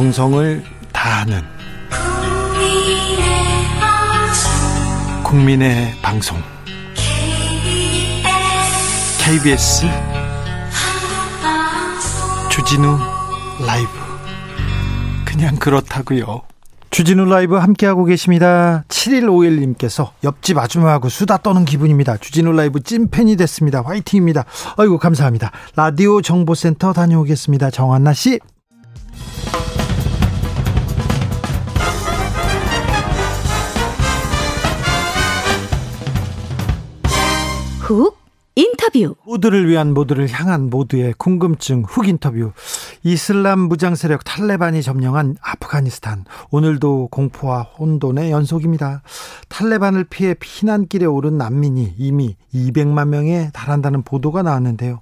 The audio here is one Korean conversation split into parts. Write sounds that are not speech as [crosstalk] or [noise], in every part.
정성을 다하는 국민의 방송 KBS 주진우 라이브 그냥 그렇다고요. 주진우 라이브 함께하고 계십니다. 7151님께서 옆집 아줌마하고 수다 떠는 기분입니다. 주진우 라이브 찐팬이 됐습니다. 화이팅입니다. 아이고, 감사합니다. 라디오 정보센터 다녀오겠습니다. 정한나 씨. 훅 인터뷰 모두를 위한 모두를 향한 모두의 궁금증 훅 인터뷰 이슬람 무장 세력 탈레반이 점령한 아프가니스탄 오늘도 공포와 혼돈의 연속입니다. 탈레반을 피해 피난길에 오른 난민이 이미 200만 명에 달한다는 보도가 나왔는데요.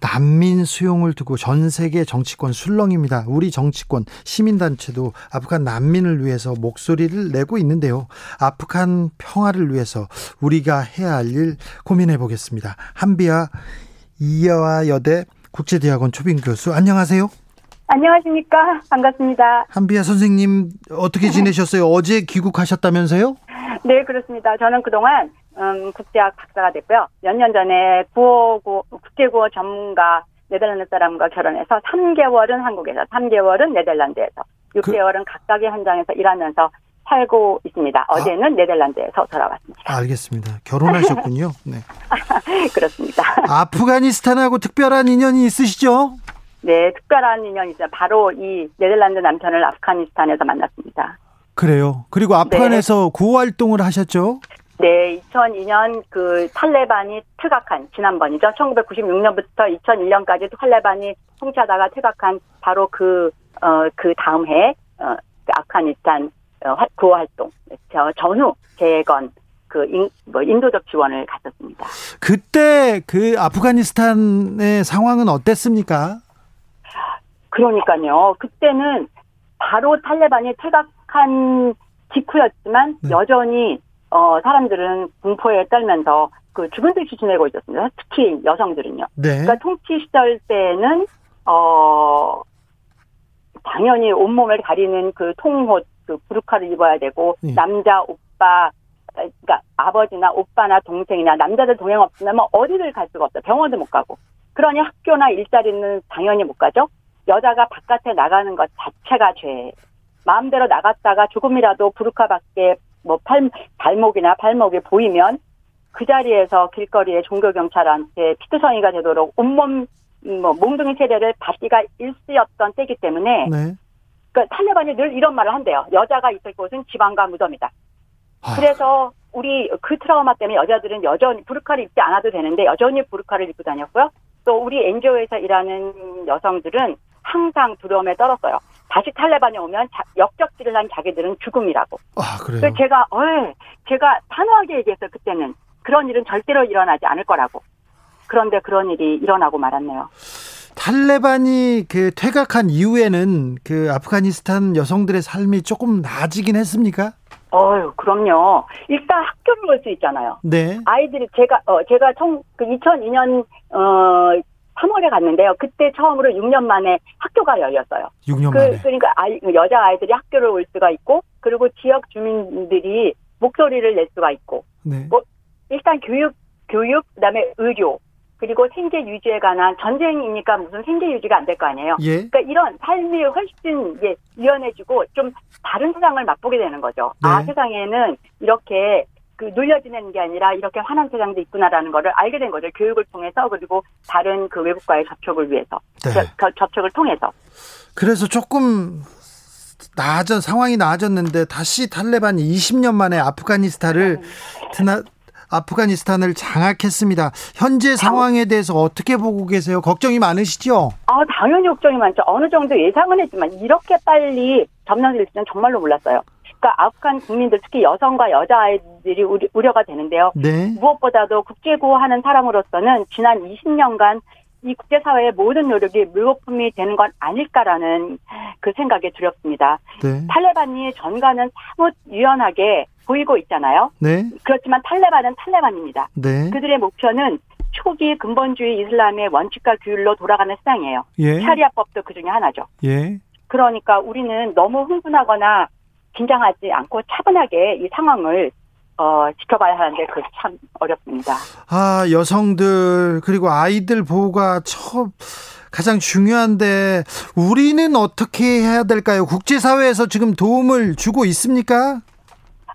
난민 수용을 두고 전 세계 정치권 술렁입니다. 우리 정치권 시민단체도 아프간 난민을 위해서 목소리를 내고 있는데요. 아프간 평화를 위해서 우리가 해야 할 일 고민해 보겠습니다. 한비아 이여와 여대 국제대학원 초빙 교수 안녕하세요. 안녕하십니까. 반갑습니다. 한비아 선생님 어떻게 지내셨어요? 어제 귀국하셨다면서요? 네, 그렇습니다. 저는 그동안 음, 국제학 박사가 됐고요. 몇 년 전에 구호구, 국제구호 전문가 네덜란드 사람과 결혼해서 3개월은 한국에서, 3개월은 네덜란드에서, 6개월은 그... 각각의 현장에서 일하면서 살고 있습니다. 아. 어제는 아. 네덜란드에서 돌아왔습니다. 알겠습니다. 결혼하셨군요. 네. [laughs] 그렇습니다. 아프가니스탄하고 특별한 인연이 있으시죠? 네, 특별한 인연이 있어요. 바로 이 네덜란드 남편을 아프가니스탄에서 만났습니다. 그래요. 그리고 아프간에서 네. 구호 활동을 하셨죠? 네, 2002년 그 탈레반이 퇴각한 지난번이죠. 1996년부터 2001년까지 탈레반이 통치하다가 퇴각한 바로 그, 어, 그 다음 해, 어, 그 아프가니스탄 어, 구호 활동, 저 전후 재건 그 인, 뭐 인도적 지원을 갔었습니다. 그때 그 아프가니스탄의 상황은 어땠습니까? 그러니까요. 그때는 바로 탈레반이 퇴각한 직후였지만 네. 여전히 어 사람들은 공포에 떨면서 그 죽은 듯이 지내고 있었습니다. 특히 여성들은요. 네. 그러니까 통치 시절 때는 어 당연히 온몸을 가리는 그 통옷 그 부르카를 입어야 되고 네. 남자 오빠 그러니까 아버지나 오빠나 동생이나 남자들 동행 없으면 뭐 어디를 갈 수가 없어요. 병원도 못 가고. 그러니 학교나 일자리는 당연히 못 가죠. 여자가 바깥에 나가는 것 자체가 죄. 마음대로 나갔다가 조금이라도 부르카 밖에 뭐 팔, 발목이나 발목이 보이면 그 자리에서 길거리에 종교경찰한테 피투성이가 되도록 온몸 뭐 몽둥이 세례를 받기가 일시였던 때기 때문에 네. 그러니까 탈레반이 늘 이런 말을 한대요. 여자가 있을 곳은 지방과 무덤이다. 아. 그래서 우리 그 트라우마 때문에 여자들은 여전히 부르카를 입지 않아도 되는데 여전히 부르카를 입고 다녔고요. 또 우리 엔지오에서 일하는 여성들은 항상 두려움에 떨었어요. 다시 탈레반이 오면 자, 역적질을 한 자기들은 죽음이라고. 아, 그래요? 그래서 제가, 어, 제가 단호하게 얘기했어요, 그때는. 그런 일은 절대로 일어나지 않을 거라고. 그런데 그런 일이 일어나고 말았네요. 탈레반이 그 퇴각한 이후에는 그 아프가니스탄 여성들의 삶이 조금 나아지긴 했습니까? 어유 그럼요. 일단 학교를 갈 수 있잖아요. 네. 아이들이 제가 어 제가 총 그 2002년 어 3월에 갔는데요. 그때 처음으로 6년 만에 학교가 열렸어요. 6년 그, 만에. 그러니까 아이, 여자 아이들이 학교를 올 수가 있고 그리고 지역 주민들이 목소리를 낼 수가 있고 네. 뭐 일단 교육 교육 그다음에 의료 그리고 생계 유지에 관한 전쟁이니까 무슨 생계 유지가 안 될 거 아니에요. 예. 그러니까 이런 삶이 훨씬 이제 유연해지고 좀 다른 세상을 맛보게 되는 거죠. 아, 네. 아 세상에는 이렇게 그 눌려지는 게 아니라 이렇게 환한 세상도 있구나라는 거를 알게 된 거죠. 교육을 통해서 그리고 다른 그 외국과의 접촉을 위해서 네. 저, 접촉을 통해서. 그래서 조금 나아져 상황이 나아졌는데 다시 탈레반이 20년 만에 아프가니스탄을 드나, 아프가니스탄을 장악했습니다. 현재 상황에 대해서 어떻게 보고 계세요? 걱정이 많으시죠? 아, 당연히 걱정이 많죠. 어느 정도 예상은 했지만 이렇게 빨리 점령될 줄은 정말로 몰랐어요. 그러니까 아프간 국민들 특히 여성과 여자아이들이 우려, 가 되는데요. 네. 무엇보다도 국제구호하는 사람으로서는 지난 20년간 이 국제사회의 모든 노력이 물거품이 되는 건 아닐까라는 그 생각이 두렵습니다. 네. 탈레반이 전가는 사뭇 유연하게 보이고 있잖아요. 네. 그렇지만 탈레반은 탈레반입니다. 네. 그들의 목표는 초기 근본주의 이슬람의 원칙과 규율로 돌아가는 세상이에요. 예. 샤리아법도 그 중에 하나죠. 예. 그러니까 우리는 너무 흥분하거나 긴장하지 않고 차분하게 이 상황을 어, 지켜봐야 하는데 그 참 어렵습니다. 아, 여성들 그리고 아이들 보호가 처 가장 중요한데 우리는 어떻게 해야 될까요? 국제사회에서 지금 도움을 주고 있습니까?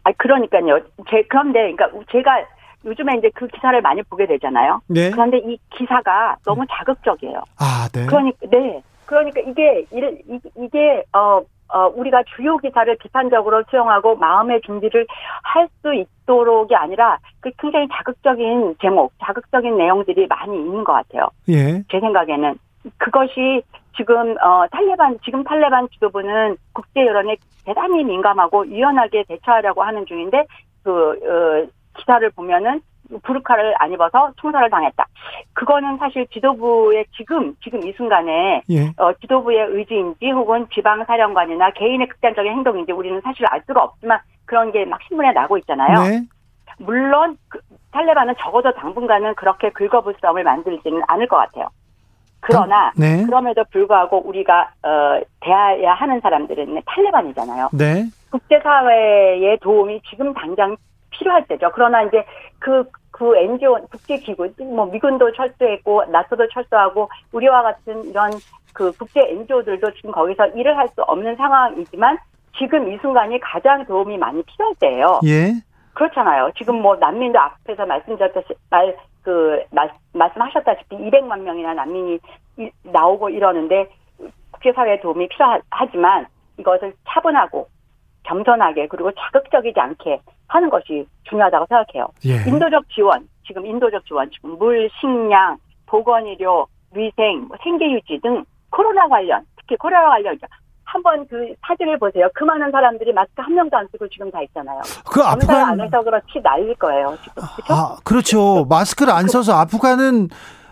아, 그러니까요. 제 그런데 그러니까 제가 요즘에 이제 그 기사를 많이 보게 되잖아요. 네. 그런데 이 기사가 너무 자극적이에요. 아, 네. 그러니까 네. 그러니까 이게 이- 이게 어, 어 우리가 주요 기사를 비판적으로 수용하고 마음의 준비를 할 수 있도록이 아니라 그 굉장히 자극적인 제목, 자극적인 내용들이 많이 있는 것 같아요. 예. 제 생각에는 그것이 지금 어 탈레반 지금 탈레반 지도부는 국제 여론에 대단히 민감하고 유연하게 대처하려고 하는 중인데 그 어, 기사를 보면은 부르카를 안 입어서 총살을 당했다. 그거는 사실 지도부의 지금 지금 이 순간에 예. 어, 지도부의 의지인지 혹은 지방 사령관이나 개인의 극단적인 행동인지 우리는 사실 알 수가 없지만 그런 게 막 신문에 나고 있잖아요. 네. 물론 그, 탈레반은 적어도 당분간은 그렇게 긁어부스럼을 만들지는 않을 것 같아요. 그러나 네. 그럼에도 불구하고 우리가 어, 대해야 하는 사람들은 탈레반이잖아요. 네. 국제사회의 도움이 지금 당장 필요할 때죠. 그러나 이제 그, 그 NGO, 국제기구, 뭐 미군도 철수했고, 나토도 철수하고, 우리와 같은 이런 그 국제 NGO들도 지금 거기서 일을 할 수 없는 상황이지만, 지금 이 순간이 가장 도움이 많이 필요할 때예요. 예. 그렇잖아요. 지금 뭐 난민도 앞에서 말씀드렸다시 말 그 말씀하셨다시피 200만 명이나 난민이 이- 나오고 이러는데 국제사회의 도움이 필요하지만 이것을 차분하고 겸손하게 그리고 자극적이지 않게 하는 것이 중요하다고 생각해요. 예. 인도적 지원, 지금 인도적 지원, 지금 물, 식량, 보건의료, 위생, 뭐 생계유지 등 코로나 관련, 특히 코로나 관련 한번 그 사진을 보세요. 그 많은 사람들이 마스크 한 명도 안 쓰고 지금 다 있잖아요. 그 아프간 안 해서 그렇지 날릴 거예요. 지금 그렇죠? 아, 그렇죠. 마스크를 안 써서 아프간은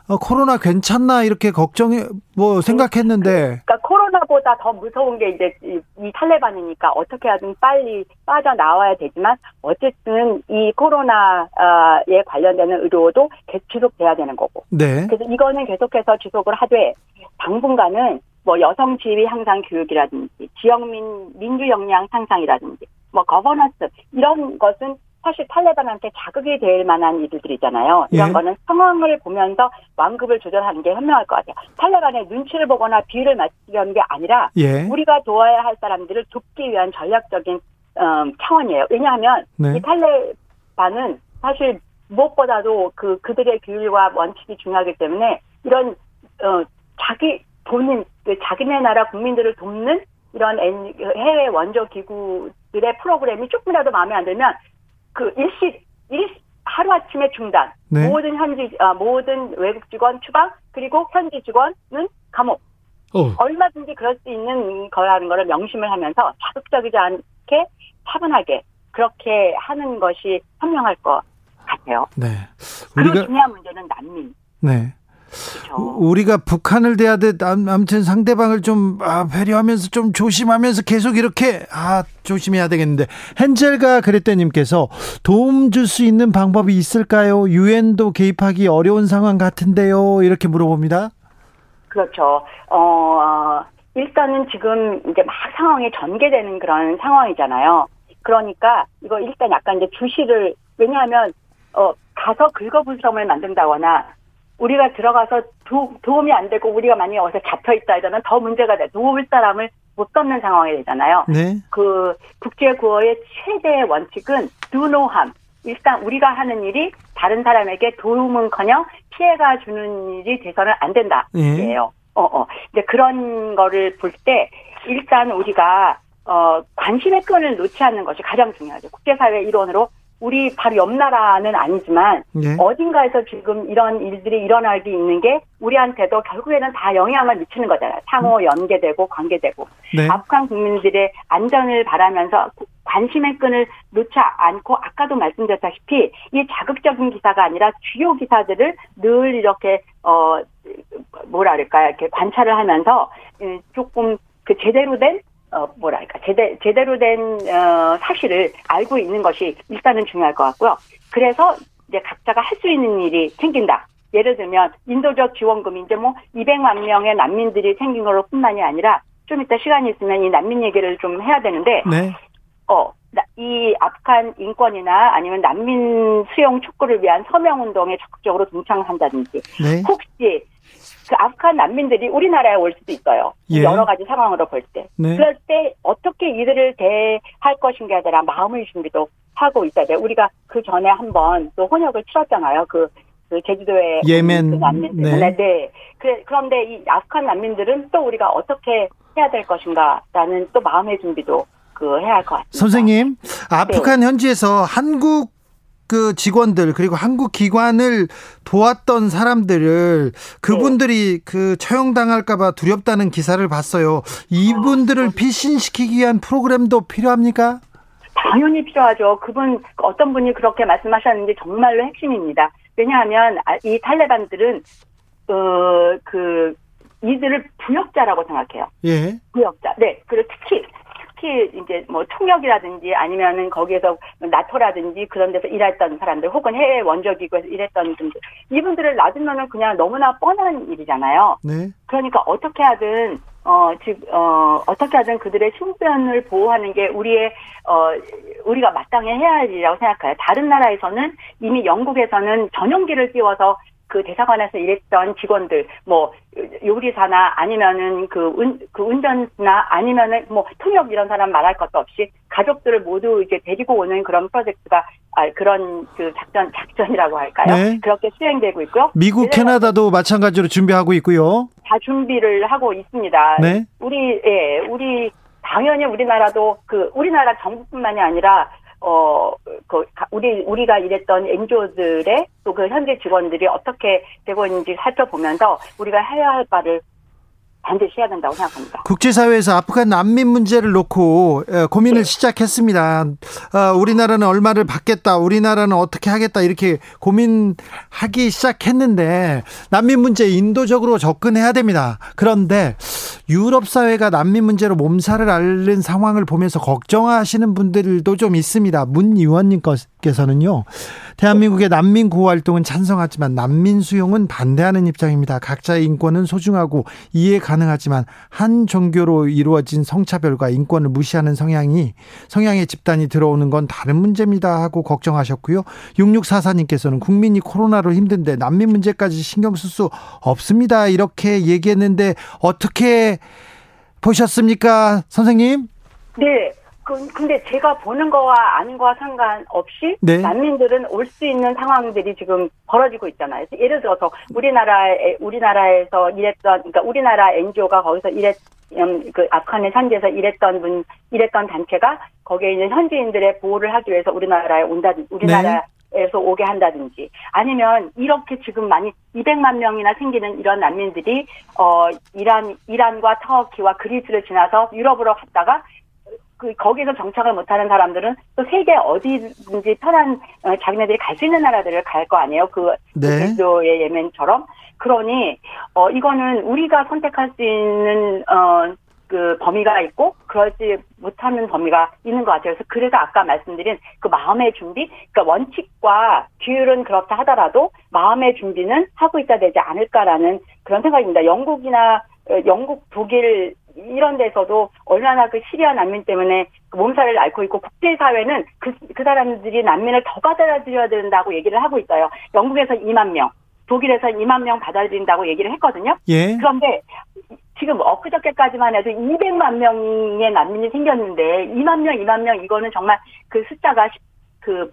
어, 코로나 괜찮나 이렇게 걱정해 뭐 생각했는데 그러니까 코로나보다 더 무서운 게 이제 이, 이 탈레반이니까 어떻게 하든 빨리 빠져 나와야 되지만 어쨌든 이 코로나에 관련되는 의료도 계속 지속돼야 되는 거고. 네. 그래서 이거는 계속해서 지속을 하되 당분간은 뭐 여성 지위 향상 교육이라든지 지역민 민주 역량 상상이라든지 뭐 거버넌스 이런 것은 사실 탈레반한테 자극이 될 만한 일들이잖아요. 이런 예. 거는 상황을 보면서 완급을 조절하는 게 현명할 것 같아요. 탈레반의 눈치를 보거나 비위를 맞추려는 게 아니라 예. 우리가 도와야 할 사람들을 돕기 위한 전략적인 음, 차원이에요. 왜냐하면 네. 이 탈레반은 사실 무엇보다도 그 그들의 규율과 원칙이 중요하기 때문에 이런 어, 자기 본인 그 자기네 나라 국민들을 돕는 이런 해외 원조 기구들의 프로그램이 조금이라도 마음에 안 들면 그 일시 일 하루 아침에 중단 네. 모든 현지 아, 모든 외국 직원 추방 그리고 현지 직원은 감옥 어. 얼마든지 그럴 수 있는 거라는 거를 명심을 하면서 자극적이지 않게 차분하게 그렇게 하는 것이 현명할 것 같아요. 네. 그리고 우리가 중요한 문제는 난민. 네. 그렇죠. 우리가 북한을 대하듯 암- 아무튼 상대방을 좀 아, 배려하면서 좀 조심하면서 계속 이렇게 아 조심해야 되겠는데 헨젤과 그레떼님께서 도움 줄 수 있는 방법이 있을까요? 유엔도 개입하기 어려운 상황 같은데요. 이렇게 물어봅니다. 그렇죠. 어, 일단은 지금 이제 막 상황이 전개되는 그런 상황이잖아요. 그러니까 이거 일단 약간 이제 주시를 왜냐하면 어 가서 긁어부스럼을 만든다거나 우리가 들어가서 도, 도움이 안 되고 우리가 만약에 어디서 잡혀 있다 이러면 더 문제가 돼. 도울 사람을 못 돕는 상황이 되잖아요. 네. 그 국제구호의 최대 원칙은 do no harm. 일단 우리가 하는 일이 다른 사람에게 도움은커녕 피해가 주는 일이 돼서는 안 된다. 예. 이에요. 어, 어. 근데 그런 거를 볼 때 일단 우리가 어 관심의 끈을 놓지 않는 것이 가장 중요하죠. 국제사회 일원으로 우리 바로 옆 나라는 아니지만 예. 어딘가에서 지금 이런 일들이 일어나게 있는 게 우리한테도 결국에는 다 영향을 미치는 거잖아요. 상호 연계되고 관계되고 네. 아프간 국민들의 안전을 바라면서 관심의 끈을 놓지 않고 아까도 말씀드렸다시피 이 자극적인 기사가 아니라 주요 기사들을 늘 이렇게 어 뭐랄까 이렇게 관찰을 하면서 음, 조금 그 제대로 된 어, 뭐랄까, 제대, 제대로 된, 어, 사실을 알고 있는 것이 일단은 중요할 것 같고요. 그래서 이제 각자가 할 수 있는 일이 생긴다. 예를 들면, 인도적 지원금, 이제 뭐, 200만 명의 난민들이 생긴 걸로 뿐만이 아니라, 좀 이따 시간이 있으면 이 난민 얘기를 좀 해야 되는데 네. 어, 이 아프간 인권이나 아니면 난민 수용 촉구를 위한 서명 운동에 적극적으로 동참한다든지 네. 혹시 그 아프간 난민들이 우리나라에 올 수도 있어요. 예. 여러 가지 상황으로 볼 때. 네. 그럴 때 어떻게 이들을 대할 것인가에 대한 마음의 준비도 하고 있어야 돼요. 우리가 그 전에 한번 또 혼역을 치렀잖아요. 그, 그 제주도에 예멘, 그 난민들. 네. 네. 네. 그래, 그런데 이 아프간 난민들은 또 우리가 어떻게 해야 될 것인가라는 또 마음의 준비도 그 해야 할 것 같습니다. 선생님, 아프간 네. 현지에서 한국 그 직원들 그리고 한국 기관을 도왔던 사람들을 그분들이 그 처형당할까봐 두렵다는 기사를 봤어요. 이분들을 피신시키기 위한 프로그램도 필요합니까? 당연히 필요하죠. 그분 어떤 분이 그렇게 말씀하셨는지 정말로 핵심입니다. 왜냐하면 아, 이 탈레반들은 어그 이들을 부역자라고 생각해요. 예. 부역자. 네. 그리고 특히 특히 이제 뭐 통역이라든지 아니면은 거기에서 나토라든지 그런 데서 일했던 사람들 혹은 해외 원조기구에서 일했던 분들 이분들을 놔두면은 그냥 너무나 뻔한 일이잖아요. 네. 그러니까 어떻게 하든 어, 즉, 어, 어떻게 하든 그들의 신변을 보호하는 게 우리의, 어, 우리가 마땅히 해야 할 일이라고 생각해요. 다른 나라에서는 이미 영국에서는 전용기를 띄워서 그 대사관에서 일했던 직원들, 뭐, 요리사나 아니면은 그, 운, 그 운전수나 아니면은 뭐, 통역 이런 사람 말할 것도 없이 가족들을 모두 이제 데리고 오는 그런 프로젝트가, 아, 그런 그 작전, 작전이라고 할까요? 네. 그렇게 수행되고 있고요. 미국, 캐나다도 마찬가지로 준비하고 있고요. 다 준비를 하고 있습니다. 네. 우리 예, 우리 당연히 우리나라도 그 우리나라 정부뿐만이 아니라 어 그 우리 우리가 일했던 엔조들의 또 그 현재 직원들이 어떻게 되고 있는지 살펴보면서 우리가 해야 할 바를 반드시 해야 된다고 생각합니다. 국제사회에서 아프간 난민 문제를 놓고 에, 고민을 네. 시작했습니다. 어, 우리나라는 얼마를 받겠다, 우리나라는 어떻게 하겠다 이렇게 고민하기 시작했는데 난민 문제 인도적으로 접근해야 됩니다. 그런데 유럽 사회가 난민 문제로 몸살을 앓는 상황을 보면서 걱정하시는 분들도 좀 있습니다. 문 의원님께서 는요. 대한민국의 난민 구호 활동은 찬성하지만 난민 수용은 반대하는 입장입니다. 각자의 인권은 소중하고 이해 가능하지만 한 종교로 이루어진 성차별과 인권을 무시하는 성향이 성향의 집단이 들어오는 건 다른 문제입니다 하고 걱정하셨고요. 6644님께서는 국민이 코로나로 힘든데 난민 문제까지 신경 쓸 수 없습니다. 이렇게 얘기했는데 어떻게 보셨습니까, 선생님? 네. 그, 근데 제가 보는 거와 아닌 거와 상관없이 네. 난민들은 올 수 있는 상황들이 지금 벌어지고 있잖아요. 예를 들어서 우리나라에 우리나라에서 일했던 그러니까 우리나라 NGO가 거기서 일했 음, 그 아프간의 산지에서 일했던 분 일했던 단체가 거기에 있는 현지인들의 보호를 하기 위해서 우리나라에 온다든지 우리나라 에서 오게 한다든지 아니면 이렇게 지금 많이 200만 명이나 생기는 이런 난민들이 어 이란 이란과 터키와 그리스를 지나서 유럽으로 갔다가 그 거기서 정착을 못하는 사람들은 또 세계 어디든지 편한 어, 자기네들이 갈 수 있는 나라들을 갈 거 아니에요. 그 네. 제주도의 예멘처럼 그러니 어 이거는 우리가 선택할 수 있는 어 그 범위가 있고 그러지 못하는 범위가 있는 것 같아요. 그래서 그래서 아까 말씀드린 그 마음의 준비, 그러니까 원칙과 규율은 그렇다 하더라도 마음의 준비는 하고 있어야 되지 않을까라는 그런 생각입니다. 영국이나 어, 영국, 독일 이런 데서도 얼마나 그 시리아 난민 때문에 그 몸살을 앓고 있고 국제사회는 그, 그 사람들이 난민을 더 받아들여야 된다고 얘기를 하고 있어요. 영국에서 2만 명, 독일에서 2만 명 받아들인다고 얘기를 했거든요. 예. 그런데 지금 엊그저께까지만 해도 200만 명의 난민이 생겼는데 2만 명, 2만 명 이거는 정말 그 숫자가 십- 그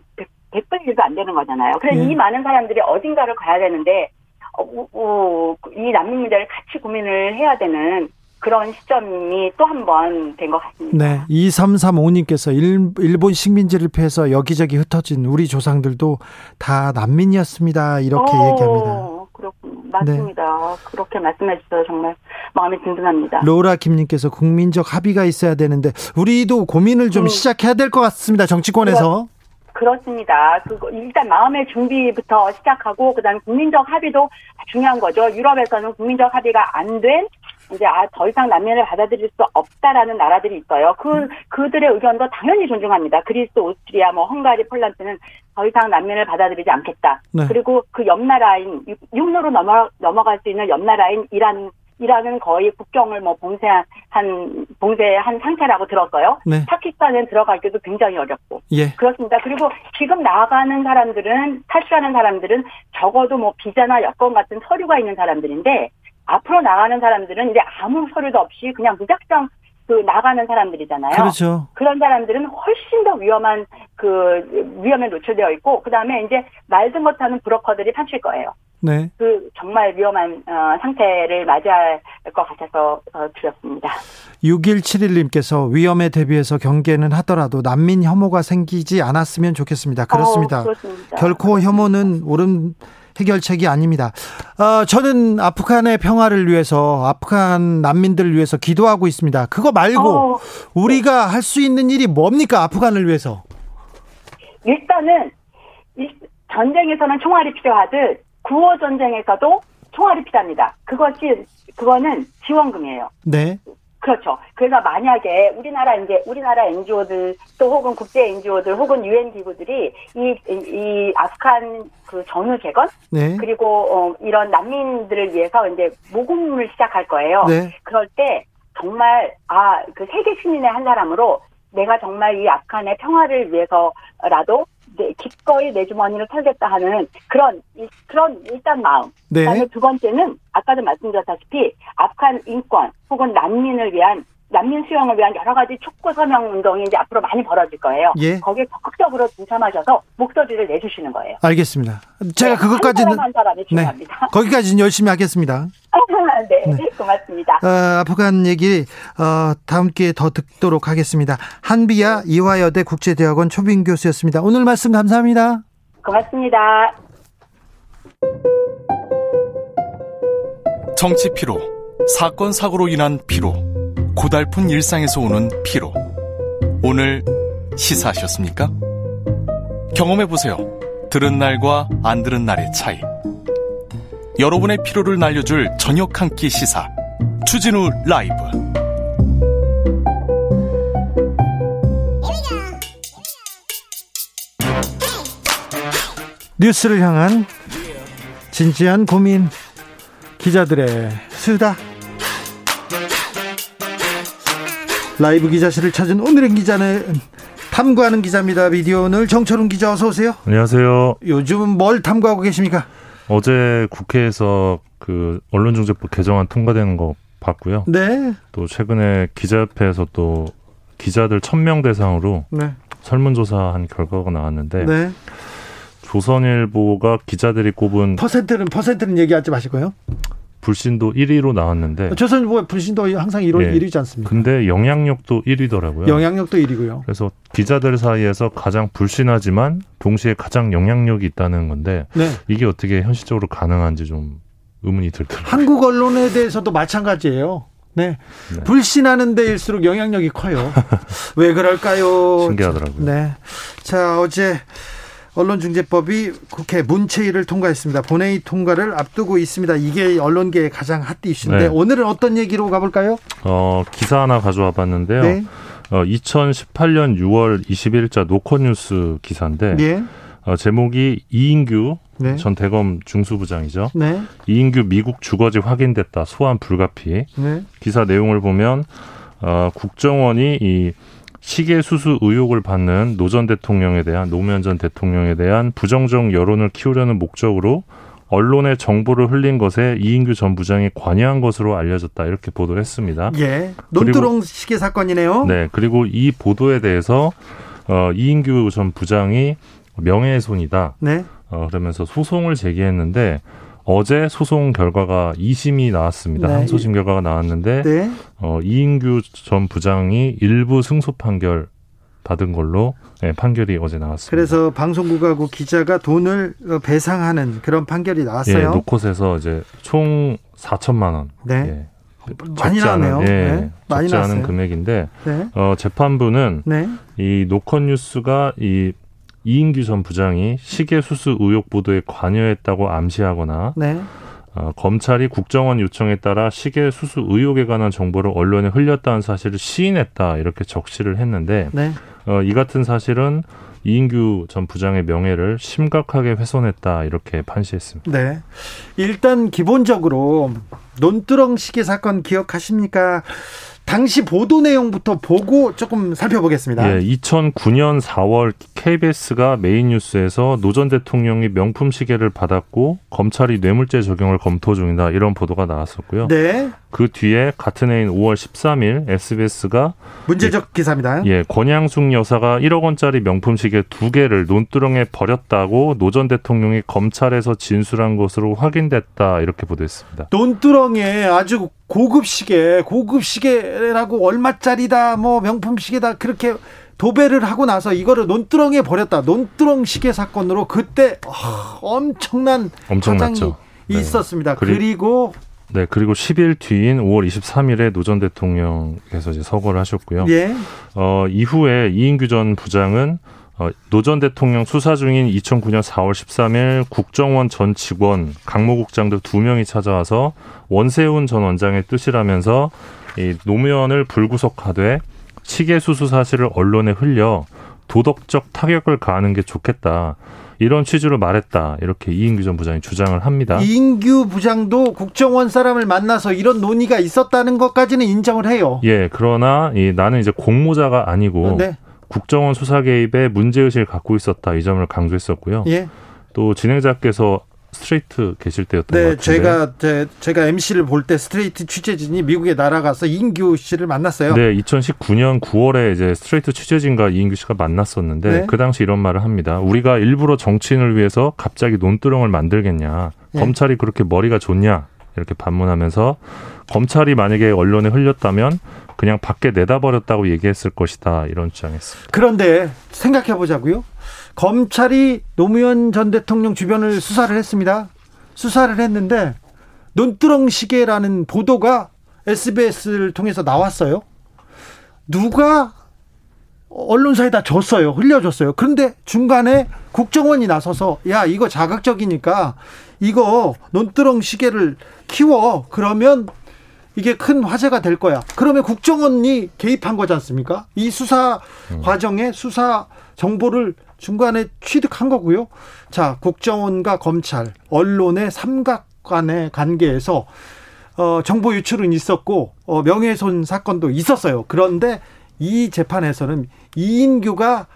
100, 분일도안 되는 거잖아요. 그래서 예. 이 많은 사람들이 어딘가를 가야 되는데 어, 우- 우- 이 난민 문제를 같이 고민을 해야 되는 그런 시점이 또 한 번 된 것 같습니다. 네. 2335님께서 일본 식민지를 패해서 여기저기 흩어진 우리 조상들도 다 난민이었습니다. 이렇게 오, 얘기합니다. 그렇군요. 맞습니다. 그렇게 말씀해 주셔서 정말 마음이 든든합니다. 로라 김님께서 국민적 합의가 있어야 되는데 우리도 고민을 좀 음. 시작해야 될 것 같습니다. 정치권에서. 그렇습니다. 그 일단 마음의 준비부터 시작하고 그다음에 국민적 합의도 중요한 거죠. 유럽에서는 국민적 합의가 안 된 이제 아, 더 이상 난민을 받아들일 수 없다라는 나라들이 있어요. 그 그들의 의견도 당연히 존중합니다. 그리스, 오스트리아, 뭐 헝가리, 폴란드는 더 이상 난민을 받아들이지 않겠다. 네. 그리고 그 옆 나라인 육- 육로로 넘어 넘어갈 수 있는 옆 나라인 이란 이라는 거의 국경을 뭐 봉쇄한 봉쇄한 상태라고 들었어요. 네. 파키스탄은 들어가기도 굉장히 어렵고 예. 그렇습니다. 그리고 지금 나가는 사람들은 탈출하는 사람들은 적어도 뭐 비자나 여권 같은 서류가 있는 사람들인데 앞으로 나가는 사람들은 이제 아무 서류도 없이 그냥 무작정 그 나가는 사람들이잖아요. 그렇죠. 그런 사람들은 훨씬 더 위험한 그 위험에 노출되어 있고 그다음에 이제 말든 못하는 브로커들이 판칠 거예요. 네. 그 정말 위험한 어, 상태를 맞이할 것 같아서 어, 드렸습니다. 6171님께서 위험에 대비해서 경계는 하더라도 난민 혐오가 생기지 않았으면 좋겠습니다. 그렇습니다. 어, 그렇습니다. 결코 혐오는 옳은 해결책이 아닙니다. 어, 저는 아프간의 평화를 위해서 아프간 난민들을 위해서 기도하고 있습니다. 그거 말고 어, 우리가 할 수 있는 일이 뭡니까 아프간을 위해서? 일단은 전쟁에서는 총알이 필요하듯 구호 전쟁에서도 총알이 필요합니다. 그것이 그거는 지원금이에요. 네. 그렇죠. 그래서 만약에 우리나라 이제 우리나라 NGO들 또 혹은 국제 NGO들 혹은 유엔 기구들이 이, 이 아프간 그 정유 개건 네. 그리고 어, 이런 난민들을 위해서 이제 모금을 시작할 거예요. 네. 그럴 때 정말 아 그 세계 시민의 한 사람으로 내가 정말 이 아프간의 평화를 위해서라도 네, 기꺼이 내 주머니를 털겠다 하는 그런 그런 일단 마음. 네. 그다음에 두 번째는 아까도 말씀드렸다시피 아프간 인권 혹은 난민을 위한 난민 수용을 위한 여러 가지 촉구 서명 운동이 이제 앞으로 많이 벌어질 거예요. 예. 거기에 적극적으로 동참하셔서 목소리를 내주시는 거예요. 알겠습니다. 제가 네, 그것까지는 한 사람이 네. 중요합니다. 네, 거기까지는 열심히 하겠습니다. [laughs] 네, 네, 고맙습니다. 어, 아프간 얘기 어, 다음 기회에 더 듣도록 하겠습니다. 한비야 이화여대 국제대학원 초빙 교수였습니다. 오늘 말씀 감사합니다. 고맙습니다. 정치 피로, 사건 사고로 인한 피로, 고달픈 일상에서 오는 피로. 오늘 시사하셨습니까? 경험해 보세요. 들은 날과 안 들은 날의 차이. 여러분의 피로를 날려줄 저녁 한 끼 시사 추진우 라이브 뉴스를 향한 진지한 고민 기자들의 수다 라이브 기자실을 찾은 오늘의 기자는 탐구하는 기자입니다. 미디어 오늘 정철훈 기자 어서 오세요. 안녕하세요. 요즘은 뭘 탐구하고 계십니까? 어제 국회에서 그 언론중재법 개정안 통과되는 거 봤고요. 네. 또 최근에 기자협회에서 또 기자들 천 명 대상으로 네. 설문조사한 결과가 나왔는데 네. 조선일보가 기자들이 꼽은 퍼센트는 퍼센트는 얘기하지 마시고요. 불신도 1위로 나왔는데 조선일보 불신도 항상 1위, 예. 1위지 않습니까? 근데 영향력도 1위더라고요. 영향력도 1위고요. 그래서 기자들 사이에서 가장 불신하지만 동시에 가장 영향력이 있다는 건데 네. 이게 어떻게 현실적으로 가능한지 좀 의문이 들더라고요. 한국 언론에 대해서도 마찬가지예요. 네. 네. 불신하는 데일수록 영향력이 커요. [laughs] 왜 그럴까요? 신기하더라고요. 네. 자, 어제 언론중재법이 국회 문체위를 통과했습니다. 본회의 통과를 앞두고 있습니다. 이게 언론계의 가장 핫 이슈인데 네. 오늘은 어떤 얘기로 가볼까요? 어, 기사 하나 가져와 봤는데요. 네. 어, 2018년 6월 20일자 노컷뉴스 기사인데 네. 어, 제목이 이인규 네. 전 대검 중수부장이죠. 네. 이인규 미국 주거지 확인됐다. 소환 불가피. 네. 기사 내용을 보면 어, 국정원이 이 시계 수수 의혹을 받는 노 전 대통령에 대한 노무현 전 대통령에 대한 부정적 여론을 키우려는 목적으로 언론의 정보를 흘린 것에 이인규 전 부장이 관여한 것으로 알려졌다 이렇게 보도를 했습니다. 예, 논두렁 시계 사건이네요. 네, 그리고 이 보도에 대해서 어, 이인규 전 부장이 명예훼손이다. 네. 어, 그러면서 소송을 제기했는데 어제 소송 결과가 2심이 나왔습니다. 네. 항소심 결과가 나왔는데 네. 어, 이인규 전 부장이 일부 승소 판결 받은 걸로 네, 판결이 어제 나왔습니다. 그래서 방송국하고 기자가 돈을 배상하는 그런 판결이 나왔어요. 예, 노컷에서 이제 총 4천만 원. 네. 예, 많이 나네요. 예, 네. 많이 적지 않은 금액인데 네. 어, 재판부는 네. 이 노컷 뉴스가 이 이인규 전 부장이 시계 수수 의혹 보도에 관여했다고 암시하거나 네. 어, 검찰이 국정원 요청에 따라 시계 수수 의혹에 관한 정보를 언론에 흘렸다는 사실을 시인했다 이렇게 적시를 했는데 네. 어, 이 같은 사실은 이인규 전 부장의 명예를 심각하게 훼손했다 이렇게 판시했습니다. 네. 일단 기본적으로 논두렁 시계 사건 기억하십니까? 당시 보도 내용부터 보고 조금 살펴보겠습니다. 예, 2009년 4월 KBS가 메인 뉴스에서 노 전 대통령이 명품 시계를 받았고 검찰이 뇌물죄 적용을 검토 중이다 이런 보도가 나왔었고요. 네. 그 뒤에 같은 해인 5월 13일 SBS가 문제적 예, 기사입니다. 예, 권양숙 여사가 1억 원짜리 명품 시계 두 개를 논두렁에 버렸다고 노 전 대통령이 검찰에서 진술한 것으로 확인됐다 이렇게 보도했습니다. 논두렁에 아주 고급 시계, 고급 시계라고 얼마짜리다, 뭐 명품 시계다 그렇게 도배를 하고 나서 이거를 논두렁에 버렸다. 논두렁 시계 사건으로 그때 어, 엄청난 엄청났죠. 네. 있었습니다. 그리, 그리고 네, 그리고 10일 뒤인 5월 23일에 노 전 대통령께서 이제 서거를 하셨고요. 예. 어, 이후에 이인규 전 부장은 어, 노전 대통령 수사 중인 2009년 4월 13일 국정원 전 직원 강모 국장 등 두 명이 찾아와서 원세훈 전 원장의 뜻이라면서 이 노무현을 불구속하되 시계 수수 사실을 언론에 흘려 도덕적 타격을 가하는 게 좋겠다. 이런 취지로 말했다. 이렇게 이인규 전 부장이 주장을 합니다. 이인규 부장도 국정원 사람을 만나서 이런 논의가 있었다는 것까지는 인정을 해요. 예, 그러나 이 나는 이제 공모자가 아니고 네. 국정원 수사 개입에 문제의식을 갖고 있었다. 이 점을 강조했었고요. 예. 또 진행자께서 스트레이트 계실 때였던 네, 것 같은데. 제가 제, 제가 MC를 볼 때 스트레이트 취재진이 미국에 날아가서 이인규 씨를 만났어요. 네, 2019년 9월에 이제 스트레이트 취재진과 이인규 씨가 만났었는데 네. 그 당시 이런 말을 합니다. 우리가 일부러 정치인을 위해서 갑자기 논두렁을 만들겠냐? 네. 검찰이 그렇게 머리가 좋냐? 이렇게 반문하면서 검찰이 만약에 언론에 흘렸다면 그냥 밖에 내다버렸다고 얘기했을 것이다 이런 주장했습니다. 그런데 생각해 보자고요. 검찰이 노무현 전 대통령 주변을 수사를 했습니다. 수사를 했는데 논두렁 시계라는 보도가 SBS를 통해서 나왔어요. 누가 언론사에다 줬어요. 흘려줬어요. 그런데 중간에 국정원이 나서서 야 이거 자극적이니까 이거 논두렁 시계를 키워 그러면 이게 큰 화제가 될 거야. 그러면 국정원이 개입한 거지 않습니까? 이 수사 음. 과정에 수사 정보를 중간에 취득한 거고요. 자, 국정원과 검찰, 언론의 삼각 간의 관계에서 어, 정보 유출은 있었고 어, 명예훼손 사건도 있었어요. 그런데 이 재판에서는 이인규가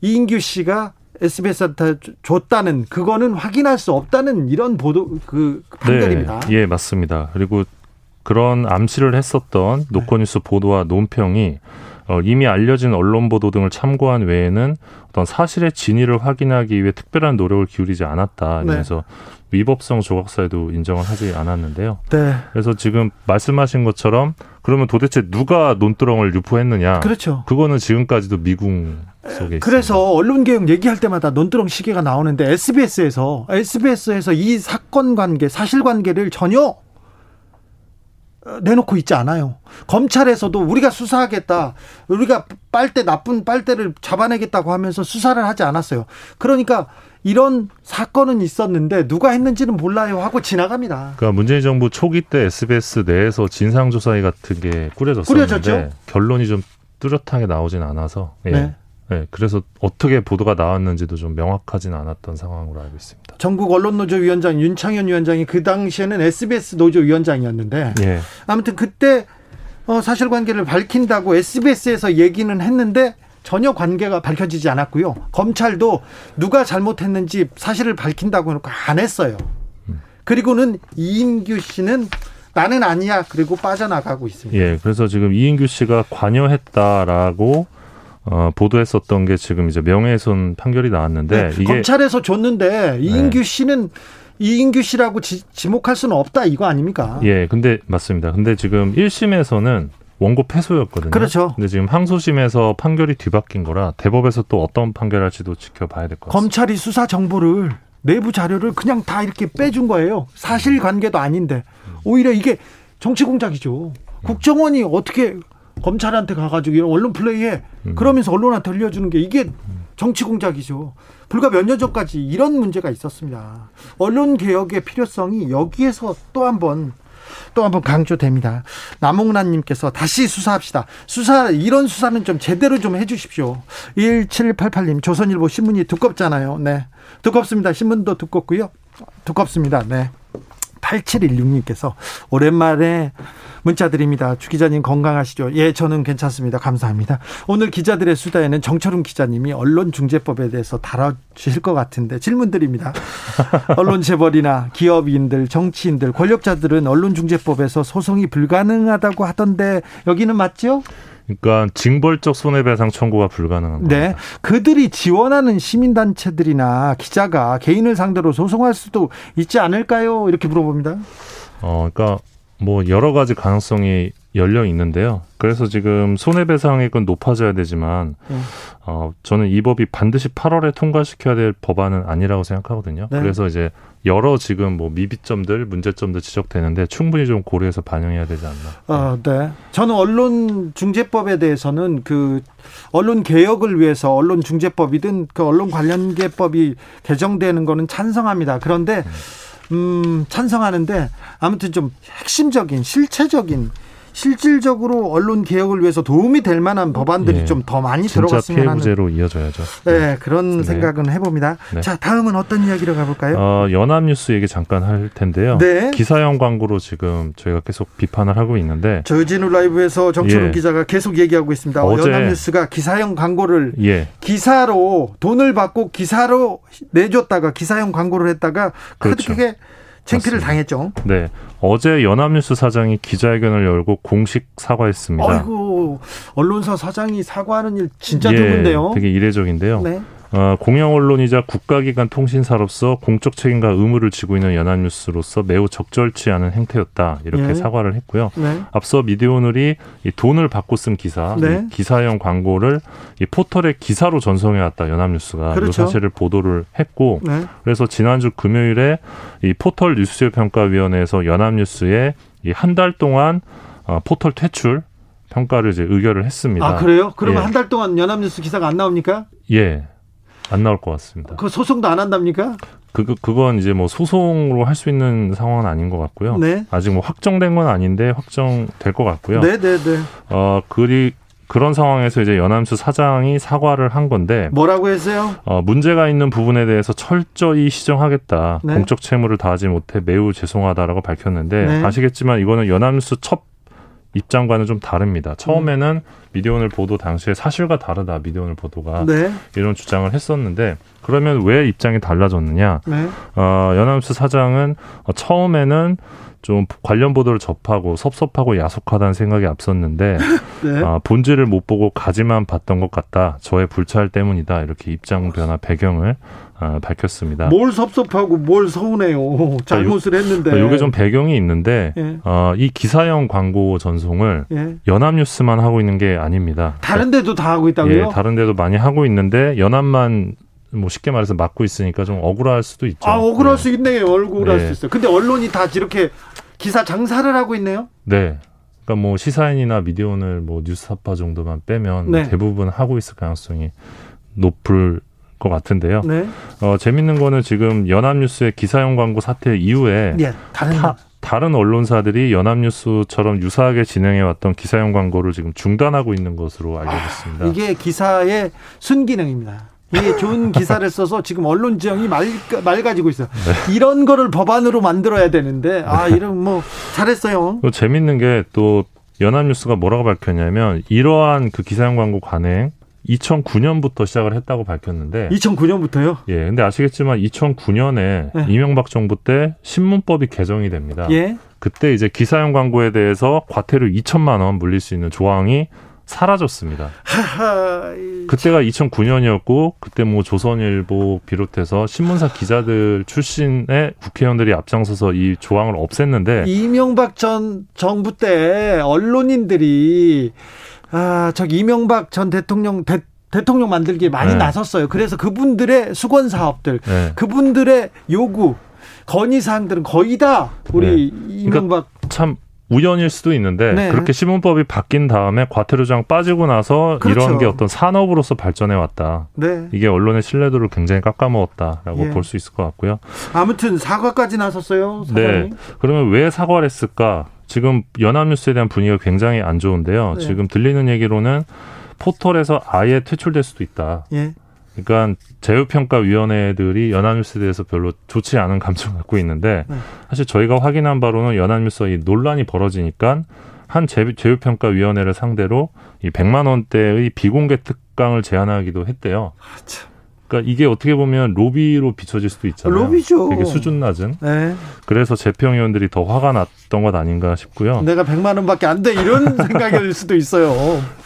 이인규 씨가 SBS한테 줬다는 그거는 확인할 수 없다는 이런 보도 그 판결입니다. 네, 예, 맞습니다. 그리고 그런 암시를 했었던 노컷뉴스 보도와 논평이 어, 이미 알려진 언론 보도 등을 참고한 외에는 어떤 사실의 진위를 확인하기 위해 특별한 노력을 기울이지 않았다. 그래서 네. 위법성 조각사에도 인정을 하지 않았는데요. 네. 그래서 지금 말씀하신 것처럼 그러면 도대체 누가 논두렁을 유포했느냐? 그렇죠. 그거는 지금까지도 미궁 속에 그래서 있습니다. 언론 개혁 얘기할 때마다 논두렁 시계가 나오는데 SBS에서 SBS에서 이 사건 관계, 사실 관계를 전혀 내놓고 있지 않아요. 검찰에서도 우리가 수사하겠다. 우리가 빨대 나쁜 빨대를 잡아내겠다고 하면서 수사를 하지 않았어요. 그러니까 이런 사건은 있었는데 누가 했는지는 몰라요 하고 지나갑니다. 그러니까 문재인 정부 초기 때 SBS 내에서 진상조사위 같은 게 꾸려졌었는데 꾸려졌죠? 결론이 좀 뚜렷하게 나오진 않아서 예. 네. 네, 그래서 어떻게 보도가 나왔는지도 좀 명확하지는 않았던 상황으로 알고 있습니다. 전국 언론노조 위원장 윤창현 위원장이 그 당시에는 SBS 노조 위원장이었는데 예. 아무튼 그때 어, 사실관계를 밝힌다고 SBS에서 얘기는 했는데 전혀 관계가 밝혀지지 않았고요. 검찰도 누가 잘못했는지 사실을 밝힌다고 해놓고 안 했어요. 음. 그리고는 이인규 씨는 나는 아니야 그리고 빠져나가고 있습니다. 예, 그래서 지금 이인규 씨가 관여했다라고 어, 보도했었던 게 지금 이제 명예훼손 판결이 나왔는데 네, 이게 검찰에서 줬는데 이인규 네. 씨는 이인규 씨라고 지, 지목할 수는 없다 이거 아닙니까? 예, 근데 맞습니다. 근데 지금 1심에서는 원고 패소였거든요. 그렇죠. 근데 지금 항소심에서 판결이 뒤바뀐 거라 대법에서 또 어떤 판결할지도 지켜봐야 될 것 같습니다. 검찰이 수사 정보를 내부 자료를 그냥 다 이렇게 빼준 거예요. 사실 관계도 아닌데 오히려 이게 정치 공작이죠. 국정원이 어떻게 검찰한테 가가지고 언론 플레이에 음. 그러면서 언론한테 흘려주는 게 이게 정치 공작이죠. 불과 몇 년 전까지 이런 문제가 있었습니다. 언론 개혁의 필요성이 여기에서 또 한번 또 한번 강조됩니다. 남홍란님께서 다시 수사합시다. 수사 이런 수사는 좀 제대로 좀 해주십시오. 1788님 조선일보 신문이 두껍잖아요. 네, 두껍습니다. 신문도 두껍고요. 두껍습니다. 네. 8716님께서 오랜만에 문자 드립니다. 주 기자님 건강하시죠? 예, 저는 괜찮습니다. 감사합니다. 오늘 기자들의 수다에는 정철웅 기자님이 언론중재법에 대해서 다뤄주실 것 같은데 질문 드립니다. [laughs] 언론 재벌이나 기업인들, 정치인들, 권력자들은 언론중재법에서 소송이 불가능하다고 하던데 여기는 맞죠? 그러니까 징벌적 손해배상 청구가 불가능한 네. 겁니다. 그들이 지원하는 시민단체들이나 기자가 개인을 상대로 소송할 수도 있지 않을까요? 이렇게 물어봅니다. 어, 그러니까 뭐 여러 가지 가능성이 열려 있는데요. 그래서 지금 손해배상액은 높아져야 되지만 음. 어 저는 이 법이 반드시 8월에 통과시켜야 될 법안은 아니라고 생각하거든요. 네. 그래서 이제 여러 지금 뭐 미비점들, 문제점들 지적되는데 충분히 좀 고려해서 반영해야 되지 않나. 아, 네. 저는 언론 중재법에 대해서는 그 언론 개혁을 위해서 언론 중재법이든 그 언론 관련계법이 개정되는 거는 찬성합니다. 그런데 음. 음, 찬성하는데 아무튼 좀 핵심적인 실체적인 실질적으로 언론 개혁을 위해서 도움이 될 만한 법안들이 예. 좀더 많이 들어갔으면 하는 피해 구제로 이어져야죠. 네, 네. 그런 네. 생각은 해봅니다. 네. 자, 다음은 어떤 이야기로 가볼까요? 어, 연합뉴스 얘기 잠깐 할 텐데요. 네. 기사형 광고로 지금 저희가 계속 비판을 하고 있는데 저진우 라이브에서 정철훈 예. 기자가 계속 얘기하고 있습니다. 어제 연합뉴스가 기사형 광고를 예. 기사로 돈을 받고 기사로 내줬다가 기사형 광고를 했다가 그렇죠. 크게 챙피를 당했죠. 네. 어제 연합뉴스 사장이 기자회견을 열고 공식 사과했습니다. 아이고, 언론사 사장이 사과하는 일 진짜 예, 드문데요. 되게 이례적인데요. 네. 어, 공영 언론이자 국가기관 통신사로서 공적 책임과 의무를 지고 있는 연합뉴스로서 매우 적절치 않은 행태였다 이렇게 네. 사과를 했고요. 네. 앞서 미디어오늘이 이 돈을 받고 쓴 기사, 네. 기사형 광고를 이 포털에 기사로 전송해 왔다 연합뉴스가 그렇죠. 이 사실을 보도를 했고, 네. 그래서 지난주 금요일에 이 포털 뉴스 평가위원회에서 연합뉴스에 이 한 달 동안 어, 포털 퇴출 평가를 이제 의결을 했습니다. 아 그래요? 그러면 예. 한달 동안 연합뉴스 기사가 안 나옵니까? 예. 안 나올 것 같습니다. 그 소송도 안 한답니까? 그, 그 그건 이제 뭐 소송으로 할 수 있는 상황은 아닌 것 같고요. 네. 아직 뭐 확정된 건 아닌데 확정될 것 같고요. 네, 네, 네. 어, 그리 그런 상황에서 이제 연암수 사장이 사과를 한 건데 뭐라고 했어요? 어, 문제가 있는 부분에 대해서 철저히 시정하겠다. 네. 공적 채무를 다하지 못해 매우 죄송하다라고 밝혔는데 네. 아시겠지만 이거는 연암수 첫 입장과는 좀 다릅니다. 처음에는 음. 미디어오늘 보도 당시에 사실과 다르다 미디어오늘 보도가 네. 이런 주장을 했었는데 그러면 왜 입장이 달라졌느냐? 네. 어, 연합뉴스 사장은 어, 처음에는 좀 관련 보도를 접하고 섭섭하고 야속하다는 생각이 앞섰는데 [laughs] 네. 어, 본질을 못 보고 가지만 봤던 것 같다. 저의 불찰 때문이다. 이렇게 입장 변화 배경을 어, 밝혔습니다. 뭘 섭섭하고 뭘 서운해요. 잘못을 요, 했는데. 이게 좀 배경이 있는데 예. 어, 이 기사형 광고 전송을 예. 연합뉴스만 하고 있는 게 아닙니다. 다른 데도 다 하고 있다고요? 예, 다른 데도 많이 하고 있는데 연합만 뭐 쉽게 말해서 막고 있으니까 좀 억울할 수도 있죠. 아 억울할 네. 수 있네요. 억울할 네. 수 있어요. 근데 언론이 다 이렇게 기사 장사를 하고 있네요. 네. 그러니까 뭐 시사인이나 미디어오늘 뭐 뉴스타파 정도만 빼면 네. 대부분 하고 있을 가능성이 높을 것 같은데요. 네. 어, 재밌는 거는 지금 연합뉴스의 기사용 광고 사태 이후에 예, 다른 타, 다른 언론사들이 연합뉴스처럼 유사하게 진행해왔던 기사용 광고를 지금 중단하고 있는 것으로 알려졌습니다. 아, 이게 기사의 순기능입니다. 이게 좋은 기사를 써서 지금 언론 지형이 말, 맑아지고 있어요. 네. 이런 거를 법안으로 만들어야 되는데, 아, 네. 이런 뭐, 잘했어요. 또 재밌는 게 또 연합뉴스가 뭐라고 밝혔냐면, 이러한 그 기사용 광고 관행, 2009년부터 시작을 했다고 밝혔는데 2009년부터요? 예. 근데 아시겠지만 2009년에 네. 이명박 정부 때 신문법이 개정이 됩니다. 예. 그때 이제 기사용 광고에 대해서 과태료 2천만 원 물릴 수 있는 조항이 사라졌습니다. 그때가 2009년이었고 그때 뭐 조선일보 비롯해서 신문사 기자들 출신의 국회의원들이 앞장서서 이 조항을 없앴는데 이명박 전 정부 때 언론인들이 아, 저기 이명박 전 대통령 대, 대통령 만들기에 많이 네. 나섰어요. 그래서 그분들의 수건 사업들, 네. 그분들의 요구, 건의 사항들은 거의 다 우리 네. 이명박 그러니까 참 우연일 수도 있는데 네. 그렇게 신문법이 바뀐 다음에 과태료장 빠지고 나서 그렇죠. 이런 게 어떤 산업으로서 발전해 왔다. 네. 이게 언론의 신뢰도를 굉장히 깎아먹었다라고 예. 볼수 있을 것 같고요. 아무튼 사과까지 나섰어요. 사장님. 네. 그러면 왜 사과를 했을까? 지금 연합뉴스에 대한 분위기가 굉장히 안 좋은데요. 네. 지금 들리는 얘기로는 포털에서 아예 퇴출될 수도 있다. 예. 그러니까 제휴평가위원회들이 연합뉴스에 대해서 별로 좋지 않은 감정을 갖고 있는데 네. 사실 저희가 확인한 바로는 연합뉴스와 이 논란이 벌어지니까 한 제휴평가위원회를 상대로 이 100만 원대의 비공개 특강을 제안하기도 했대요. 아, 참. 그러니까 이게 어떻게 보면 로비로 비춰질 수도 있잖아요. 로비죠. 되게 수준 낮은. 네. 그래서 재평위원들이 더 화가 났던 것 아닌가 싶고요. 내가 100만 원밖에 안 돼 이런 [laughs] 생각일 수도 있어요.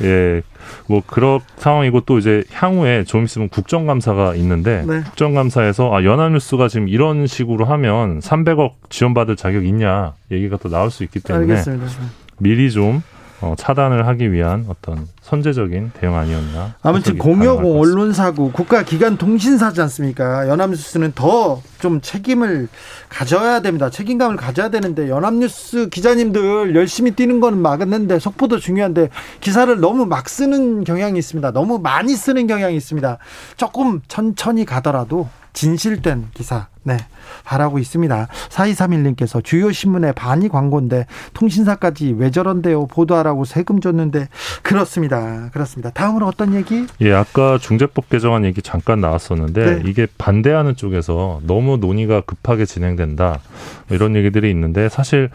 예. 뭐 그런 상황이고 또 이제 향후에 좀 있으면 국정감사가 있는데 네. 국정감사에서 아 연합뉴스가 지금 이런 식으로 하면 300억 지원받을 자격 있냐 얘기가 또 나올 수 있기 때문에 알겠습니다. 미리 좀 어, 차단을 하기 위한 어떤 선제적인 대응 아니었나. 아무튼 공여공 언론사고 국가기관 통신사지 않습니까? 연합뉴스는 더 좀 책임을 가져야 됩니다. 책임감을 가져야 되는데 연합뉴스 기자님들 열심히 뛰는 건 막았는데 속보도 중요한데 기사를 너무 막 쓰는 경향이 있습니다. 너무 많이 쓰는 경향이 있습니다. 조금 천천히 가더라도 진실된 기사 네 바라고 있습니다. 4231님께서 주요 신문에 반이 광고인데 통신사까지 왜 저런데요 보도하라고 세금 줬는데 그렇습니다. 그렇습니다. 다음으로 어떤 얘기? 예, 아까 중재법 개정안 얘기 잠깐 나왔었는데 네. 이게 반대하는 쪽에서 너무 논의가 급하게 진행된다 이런 얘기들이 있는데 사실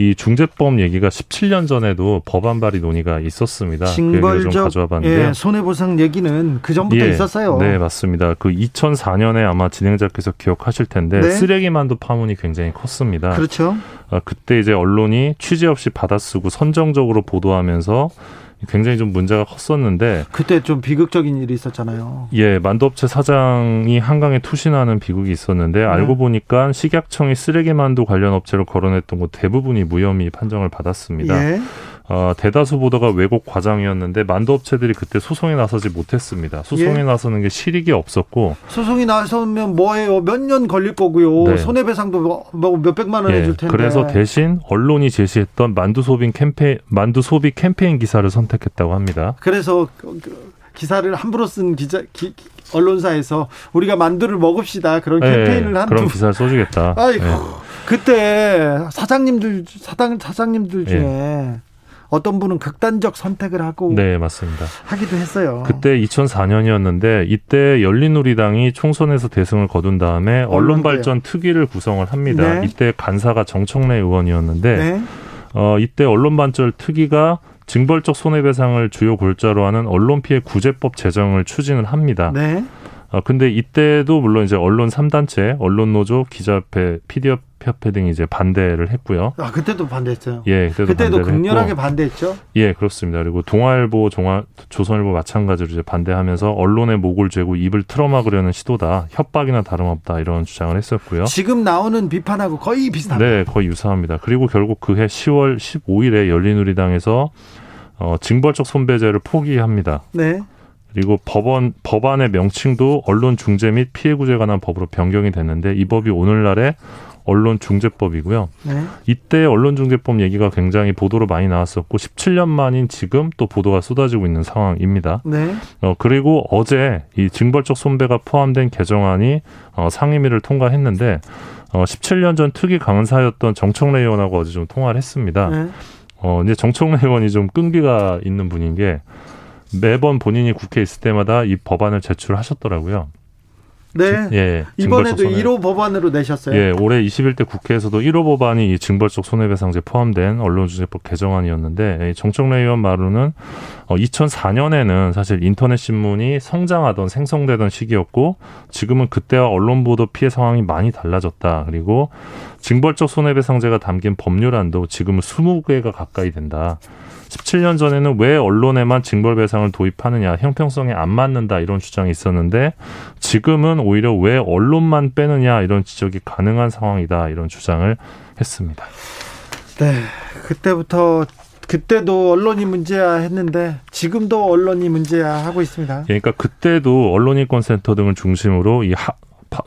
이 중재법 얘기가 17년 전에도 법안 발의 논의가 있었습니다. 징벌적 그 가져와 봤는데 예, 손해보상 얘기는 그 전부터 예, 있었어요. 네, 맞습니다. 그 2004년에 아마 진행자께서 기억하실 텐데 네. 쓰레기만두 파문이 굉장히 컸습니다. 그렇죠. 아, 그때 이제 언론이 취재 없이 받아쓰고 선정적으로 보도하면서 굉장히 좀 문제가 컸었는데 그때 좀 비극적인 일이 있었잖아요. 예, 만두업체 사장이 한강에 투신하는 비극이 있었는데 네. 알고 보니까 식약청이 쓰레기 만두 관련 업체를 거론했던 것 대부분이 무혐의 판정을 받았습니다. 예. 어, 대다수 보도가 왜곡 과장이었는데 만두 업체들이 그때 소송에 나서지 못했습니다. 소송에 예. 나서는 게 실익이 없었고 소송이 나서면 뭐해요? 몇 년 걸릴 거고요. 네. 손해배상도 뭐, 뭐 몇백만 원 예. 해줄 텐데. 그래서 대신 언론이 제시했던 만두 소비 캠페인 만두 소비 캠페인 기사를 선택했다고 합니다. 그래서 그 기사를 함부로 쓴 기자 기, 언론사에서 우리가 만두를 먹읍시다 그런 네, 캠페인을 한 그런 기사를 써주겠다. 아이고 네. 그때 사장님들 사장 사장님들 중에 예. 어떤 분은 극단적 선택을 하고 네 맞습니다. 하기도 했어요. 그때 2004년이었는데 이때 열린우리당이 총선에서 대승을 거둔 다음에 언론발전 특위를 구성을 합니다. 네. 이때 간사가 정청래 의원이었는데 네. 어, 이때 언론반절 특위가 징벌적 손해배상을 주요 골자로 하는 언론피해 구제법 제정을 추진을 합니다. 네. 어, 근데 이때도 물론 이제 언론 3단체, 언론노조, 기자협회, 피디협 협회 등이 이제 반대를 했고요. 아 그때도 반대했어요. 예, 그때도, 그때도 극렬하게 했고, 반대했죠. 예, 그렇습니다. 그리고 동아일보, 종아, 조선일보 마찬가지로 이제 반대하면서 언론의 목을 죄고 입을 틀어막으려는 시도다, 협박이나 다름없다 이런 주장을 했었고요. 지금 나오는 비판하고 거의 비슷합니다. 네, 거의 유사합니다. 그리고 결국 그해 10월 15일에 열린우리당에서 어, 징벌적 손배제를 포기합니다. 네. 그리고 법원 법안의 명칭도 언론 중재 및 피해 구제에 관한 법으로 변경이 됐는데 이 법이 오늘날에 언론중재법이고요. 네. 이때 언론중재법 얘기가 굉장히 보도로 많이 나왔었고 17년 만인 지금 또 보도가 쏟아지고 있는 상황입니다. 네. 어, 그리고 어제 이 징벌적 손배가 포함된 개정안이 어, 상임위를 통과했는데 어, 17년 전 특위 강사였던 정청래 의원하고 어제 좀 통화를 했습니다. 네. 어, 이제 정청래 의원이 좀 끈기가 있는 분인 게 매번 본인이 국회에 있을 때마다 이 법안을 제출하셨더라고요. 네. 예. 이번에도 1호 법안으로 내셨어요. 예, 올해 21대 국회에서도 1호 법안이 이 징벌적 손해배상제 포함된 언론중재법 개정안이었는데 정청래 의원 말로는 어, 2004년에는 사실 인터넷 신문이 성장하던 생성되던 시기였고 지금은 그때와 언론 보도 피해 상황이 많이 달라졌다. 그리고 징벌적 손해배상제가 담긴 법률안도 지금은 20개가 가까이 된다. 17년 전에는 왜 언론에만 징벌배상을 도입하느냐 형평성에 안 맞는다 이런 주장이 있었는데 지금은 오히려 왜 언론만 빼느냐 이런 지적이 가능한 상황이다 이런 주장을 했습니다. 네, 그때부터 그때도 언론이 문제야 했는데 지금도 언론이 문제야 하고 있습니다. 그러니까 그때도 언론인권센터 등을 중심으로 이 하,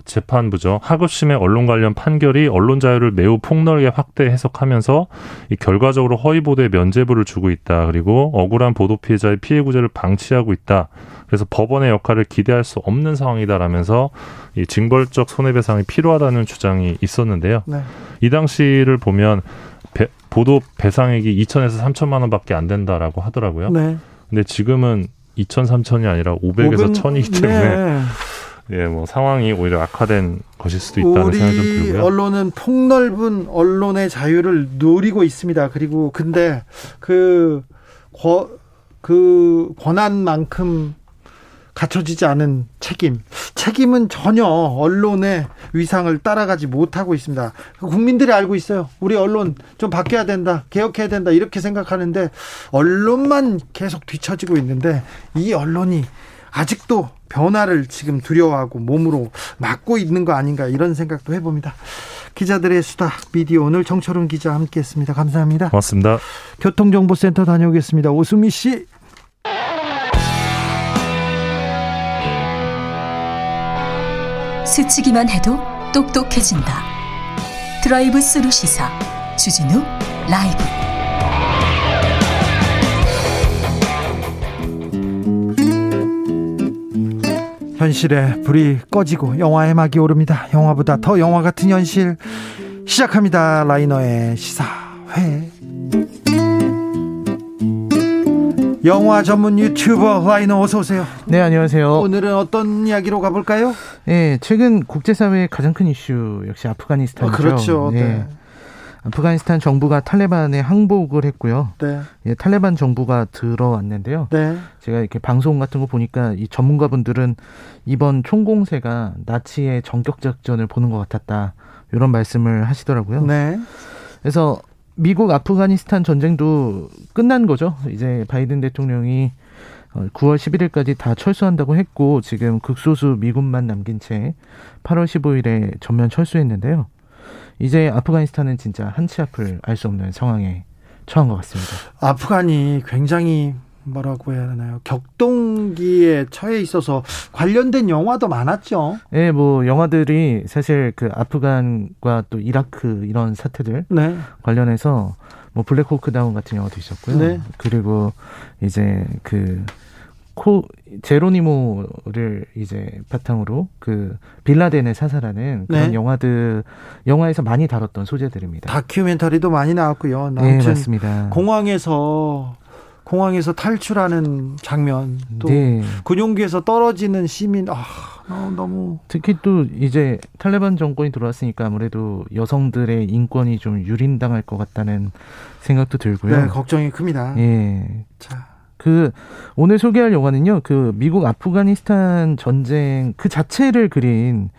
재판부죠. 하급심의 언론 관련 판결이 언론 자유를 매우 폭넓게 확대 해석하면서 이 결과적으로 허위 보도에 면죄부를 주고 있다. 그리고 억울한 보도 피해자의 피해 구제를 방치하고 있다. 그래서 법원의 역할을 기대할 수 없는 상황이다라면서 이 징벌적 손해배상이 필요하다는 주장이 있었는데요. 네. 이 당시를 보면 배, 보도 배상액이 2천에서 3천만 원밖에 안 된다라고 하더라고요. 네. 근데 지금은 2천, 3천이 아니라 500에서 500, 1000이기 때문에 네. 예, 뭐 상황이 오히려 악화된 것일 수도 있다는 생각이 좀 들고요. 언론은 폭넓은 언론의 자유를 누리고 있습니다. 그리고 근데 그, 거, 그 권한만큼 갖춰지지 않은 책임. 책임은 전혀 언론의 위상을 따라가지 못하고 있습니다. 국민들이 알고 있어요. 우리 언론 좀 바뀌어야 된다. 개혁해야 된다. 이렇게 생각하는데 언론만 계속 뒤처지고 있는데 이 언론이 아직도 변화를 지금 두려워하고 몸으로 막고 있는 거 아닌가 이런 생각도 해봅니다. 기자들의 수다 미디어 오늘 정철훈 기자 함께했습니다. 감사합니다. 고맙습니다. 교통정보센터 다녀오겠습니다. 오수미 씨. 스치기만 해도 똑똑해진다. 드라이브 스루 시사 주진우 라이브. 현실의 불이 꺼지고 영화의 막이 오릅니다. 영화보다 더 영화 같은 현실 시작합니다. 라이너의 시사회. 영화 전문 유튜버 라이너 어서 오세요. 네, 안녕하세요. 오늘은 어떤 이야기로 가볼까요? 네, 최근 국제사회의 가장 큰 이슈 역시 아프가니스탄이죠. 아, 그렇죠. 네. 네. 아프가니스탄 정부가 탈레반에 항복을 했고요. 네. 예, 탈레반 정부가 들어왔는데요. 네. 제가 이렇게 방송 같은 거 보니까 이 전문가분들은 이번 총공세가 나치의 전격 작전을 보는 것 같았다. 이런 말씀을 하시더라고요. 네. 그래서 미국 아프가니스탄 전쟁도 끝난 거죠. 이제 바이든 대통령이 9월 어, 11일까지 다 철수한다고 했고 지금 극소수 미군만 남긴 채 8월 15일에 전면 철수했는데요. 이제 아프가니스탄은 진짜 한치 앞을 알 수 없는 상황에 처한 것 같습니다. 아프간이 굉장히 뭐라고 해야 하나요? 격동기에 처해 있어서 관련된 영화도 많았죠. 네, 뭐 영화들이 사실 그 아프간과 또 이라크 이런 사태들 네. 관련해서 뭐 블랙호크 다운 같은 영화도 있었고요. 네. 그리고 이제 그 코 제로니모를 이제 바탕으로 그 빌라덴을 사살하는 그런 네. 영화들 영화에서 많이 다뤘던 소재들입니다. 다큐멘터리도 많이 나왔고요. 네, 맞습니다. 공항에서 공항에서 탈출하는 장면 또 네. 군용기에서 떨어지는 시민 아 너무 특히 또 이제 탈레반 정권이 들어왔으니까 아무래도 여성들의 인권이 좀 유린당할 것 같다는 생각도 들고요. 네, 걱정이 큽니다. 예. 자. 그 오늘 소개할 영화는요. 그 미국 아프가니스탄 전쟁 그 자체를 그린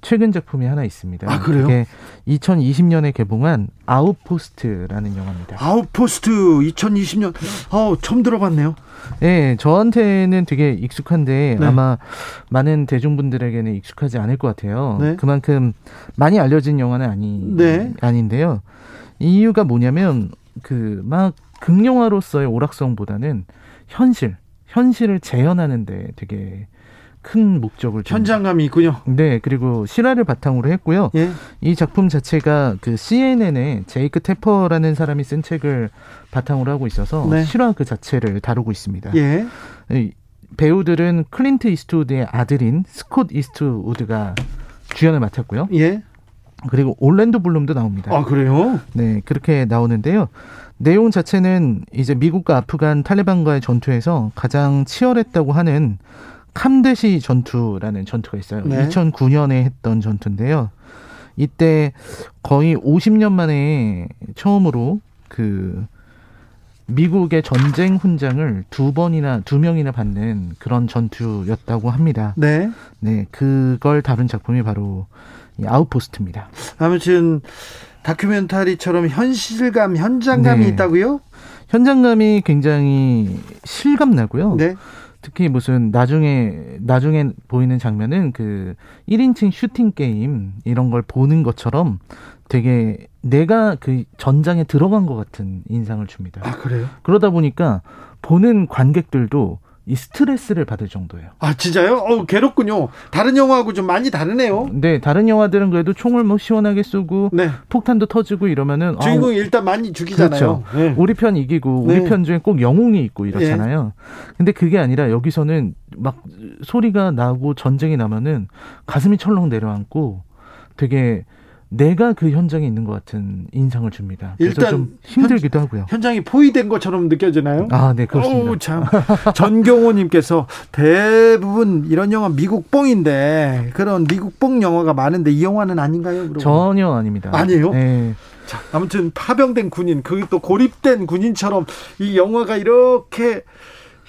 최근 작품이 하나 있습니다. 아, 그래요? 그게 2020년에 개봉한 아웃포스트라는 영화입니다. 아웃포스트 2020년. 어, 처음 들어봤네요. 네, 저한테는 되게 익숙한데 네. 아마 많은 대중분들에게는 익숙하지 않을 것 같아요. 네. 그만큼 많이 알려진 영화는 아니 네. 아닌데요. 이유가 뭐냐면 그 막 극영화로서의 오락성보다는 현실, 현실을 재현하는데 되게 큰 목적을 현장감이 있군요. 네, 그리고 실화를 바탕으로 했고요. 예. 이 작품 자체가 그 CNN의 제이크 태퍼라는 사람이 쓴 책을 바탕으로 하고 있어서 네. 실화 그 자체를 다루고 있습니다. 예. 배우들은 클린트 이스트우드의 아들인 스콧 이스트우드가 주연을 맡았고요. 예. 그리고 올랜도 블룸도 나옵니다. 아, 그래요? 네, 그렇게 나오는데요. 내용 자체는 이제 미국과 아프간 탈레반과의 전투에서 가장 치열했다고 하는 캄데시 전투라는 전투가 있어요. 네. 2009년에 했던 전투인데요. 이때 거의 50년 만에 처음으로 그 미국의 전쟁 훈장을 두 번이나 두 명이나 받는 그런 전투였다고 합니다. 네. 네, 그걸 다룬 작품이 바로 이 아웃포스트입니다. 아무튼 다큐멘터리처럼 현실감, 현장감이 네. 있다고요? 현장감이 굉장히 실감 나고요. 네. 특히 무슨 나중에 나중에 보이는 장면은 그 1인칭 슈팅 게임 이런 걸 보는 것처럼 되게 내가 그 전장에 들어간 것 같은 인상을 줍니다. 아, 그래요? 그러다 보니까 보는 관객들도 이 스트레스를 받을 정도예요. 아 진짜요? 어 괴롭군요. 다른 영화하고 좀 많이 다르네요. 네, 다른 영화들은 그래도 총을 뭐 시원하게 쏘고 네. 폭탄도 터지고 이러면은 주인공이 아, 일단 많이 죽이잖아요. 그렇죠. 네. 우리 편 이기고 우리 네. 편 중에 꼭 영웅이 있고 이렇잖아요. 네. 근데 그게 아니라 여기서는 막 소리가 나고 전쟁이 나면은 가슴이 철렁 내려앉고 되게 내가 그 현장에 있는 것 같은 인상을 줍니다. 일단 좀 힘들기도 현, 하고요. 현장이 포위된 것처럼 느껴지나요? 아, 네, 그렇습니다. 오, 참. 전경호님께서 대부분 이런 영화 미국 뽕인데 그런 미국 뽕 영화가 많은데 이 영화는 아닌가요? 그러고. 전혀 아닙니다. 아니에요? 네. 자, 아무튼 파병된 군인, 그 또 고립된 군인처럼 이 영화가 이렇게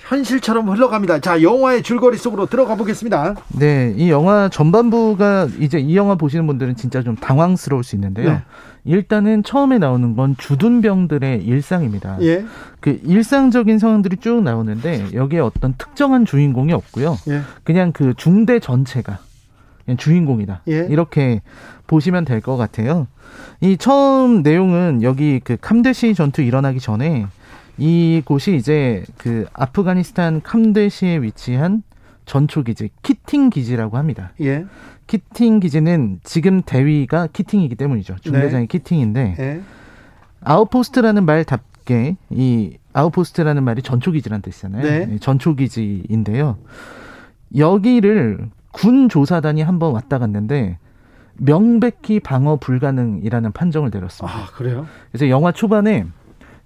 현실처럼 흘러갑니다. 자, 영화의 줄거리 속으로 들어가 보겠습니다. 네, 이 영화 전반부가 이제 이 영화 보시는 분들은 진짜 좀 당황스러울 수 있는데요. 네. 일단은 처음에 나오는 건 주둔병들의 일상입니다. 예. 그 일상적인 상황들이 쭉 나오는데 여기에 어떤 특정한 주인공이 없고요. 예. 그냥 그 중대 전체가 그냥 주인공이다. 예. 이렇게 보시면 될 것 같아요. 이 처음 내용은 여기 그 캄데시 전투 일어나기 전에 이곳이 이제 그 아프가니스탄 캄데시에 위치한 전초 기지 키팅 기지라고 합니다. 예. 키팅 기지는 지금 대위가 키팅이기 때문이죠. 중대장이 네. 키팅인데 예. outpost라는 말답게 이 outpost라는 말이 전초 기지란 뜻이잖아요. 네. 전초 기지인데요. 여기를 군 조사단이 한번 왔다 갔는데 명백히 방어 불가능이라는 판정을 내렸습니다. 아, 그래요? 그래서 영화 초반에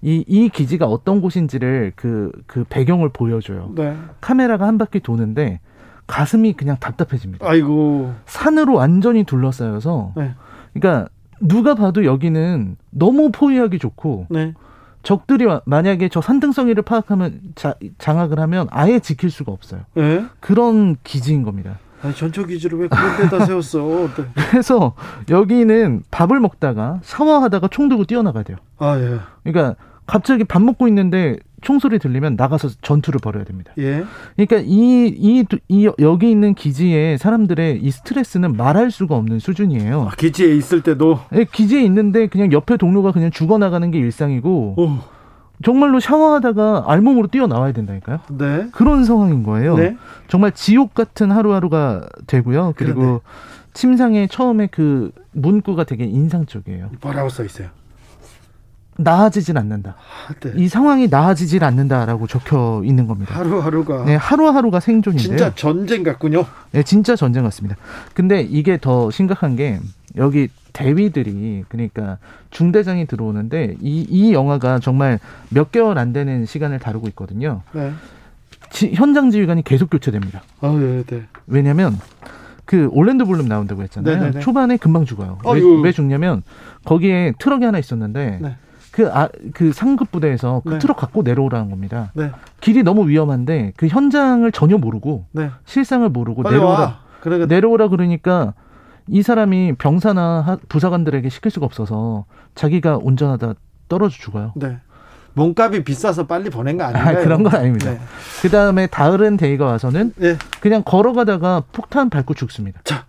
이, 이 기지가 어떤 곳인지를 그, 그 배경을 보여줘요. 네. 카메라가 한 바퀴 도는데 가슴이 그냥 답답해집니다. 아이고. 산으로 완전히 둘러싸여서. 네. 그러니까 누가 봐도 여기는 너무 포위하기 좋고. 네. 적들이 만약에 저 산등성이를 파악하면 자, 장악을 하면 아예 지킬 수가 없어요. 네? 그런 기지인 겁니다. 아니, 전초 기지를 왜 그런 데다 [laughs] 세웠어? 네. 그래서 여기는 밥을 먹다가 샤워하다가 총 들고 뛰어나가야 돼요. 아, 예. 그러니까 갑자기 밥 먹고 있는데 총소리 들리면 나가서 전투를 벌여야 됩니다. 예. 그러니까 이, 이, 이, 여기 있는 기지에 사람들의 이 스트레스는 말할 수가 없는 수준이에요. 아, 기지에 있을 때도? 네, 기지에 있는데 그냥 옆에 동료가 그냥 죽어나가는 게 일상이고. 오. 정말로 샤워하다가 알몸으로 뛰어나와야 된다니까요. 네. 그런 상황인 거예요. 네. 정말 지옥 같은 하루하루가 되고요. 그리고 그러네. 침상에 처음에 그 문구가 되게 인상적이에요. 뭐라고 써 있어요? 나아지질 않는다. 아, 네. 이 상황이 나아지질 않는다라고 적혀 있는 겁니다. 하루하루가. 네, 하루하루가 생존인데요. 진짜 전쟁 같군요. 네, 진짜 전쟁 같습니다. 근데 이게 더 심각한 게 여기 대위들이 그러니까 중대장이 들어오는데 이, 이 영화가 정말 몇 개월 안 되는 시간을 다루고 있거든요. 네. 지, 현장 지휘관이 계속 교체됩니다. 아, 네, 네. 왜냐면 그 올랜드 블룸 나온다고 했잖아요. 네네네. 네, 네. 초반에 금방 죽어요. 왜, 왜, 죽냐면 거기에 트럭이 하나 있었는데 네. 그, 아, 그 상급 부대에서 그 네. 트럭 갖고 내려오라는 겁니다. 네. 길이 너무 위험한데 그 현장을 전혀 모르고 네. 실상을 모르고 내려오라. 그래, 내려오라 그러니까 이 사람이 병사나 부사관들에게 시킬 수가 없어서 자기가 운전하다 떨어져 죽어요. 네. 몸값이 비싸서 빨리 보낸 거 아닌가요? 아, 그런 건 아닙니다. 네. 그 다음에 다른 대위가 와서는 네. 그냥 걸어가다가 폭탄 밟고 죽습니다. 자,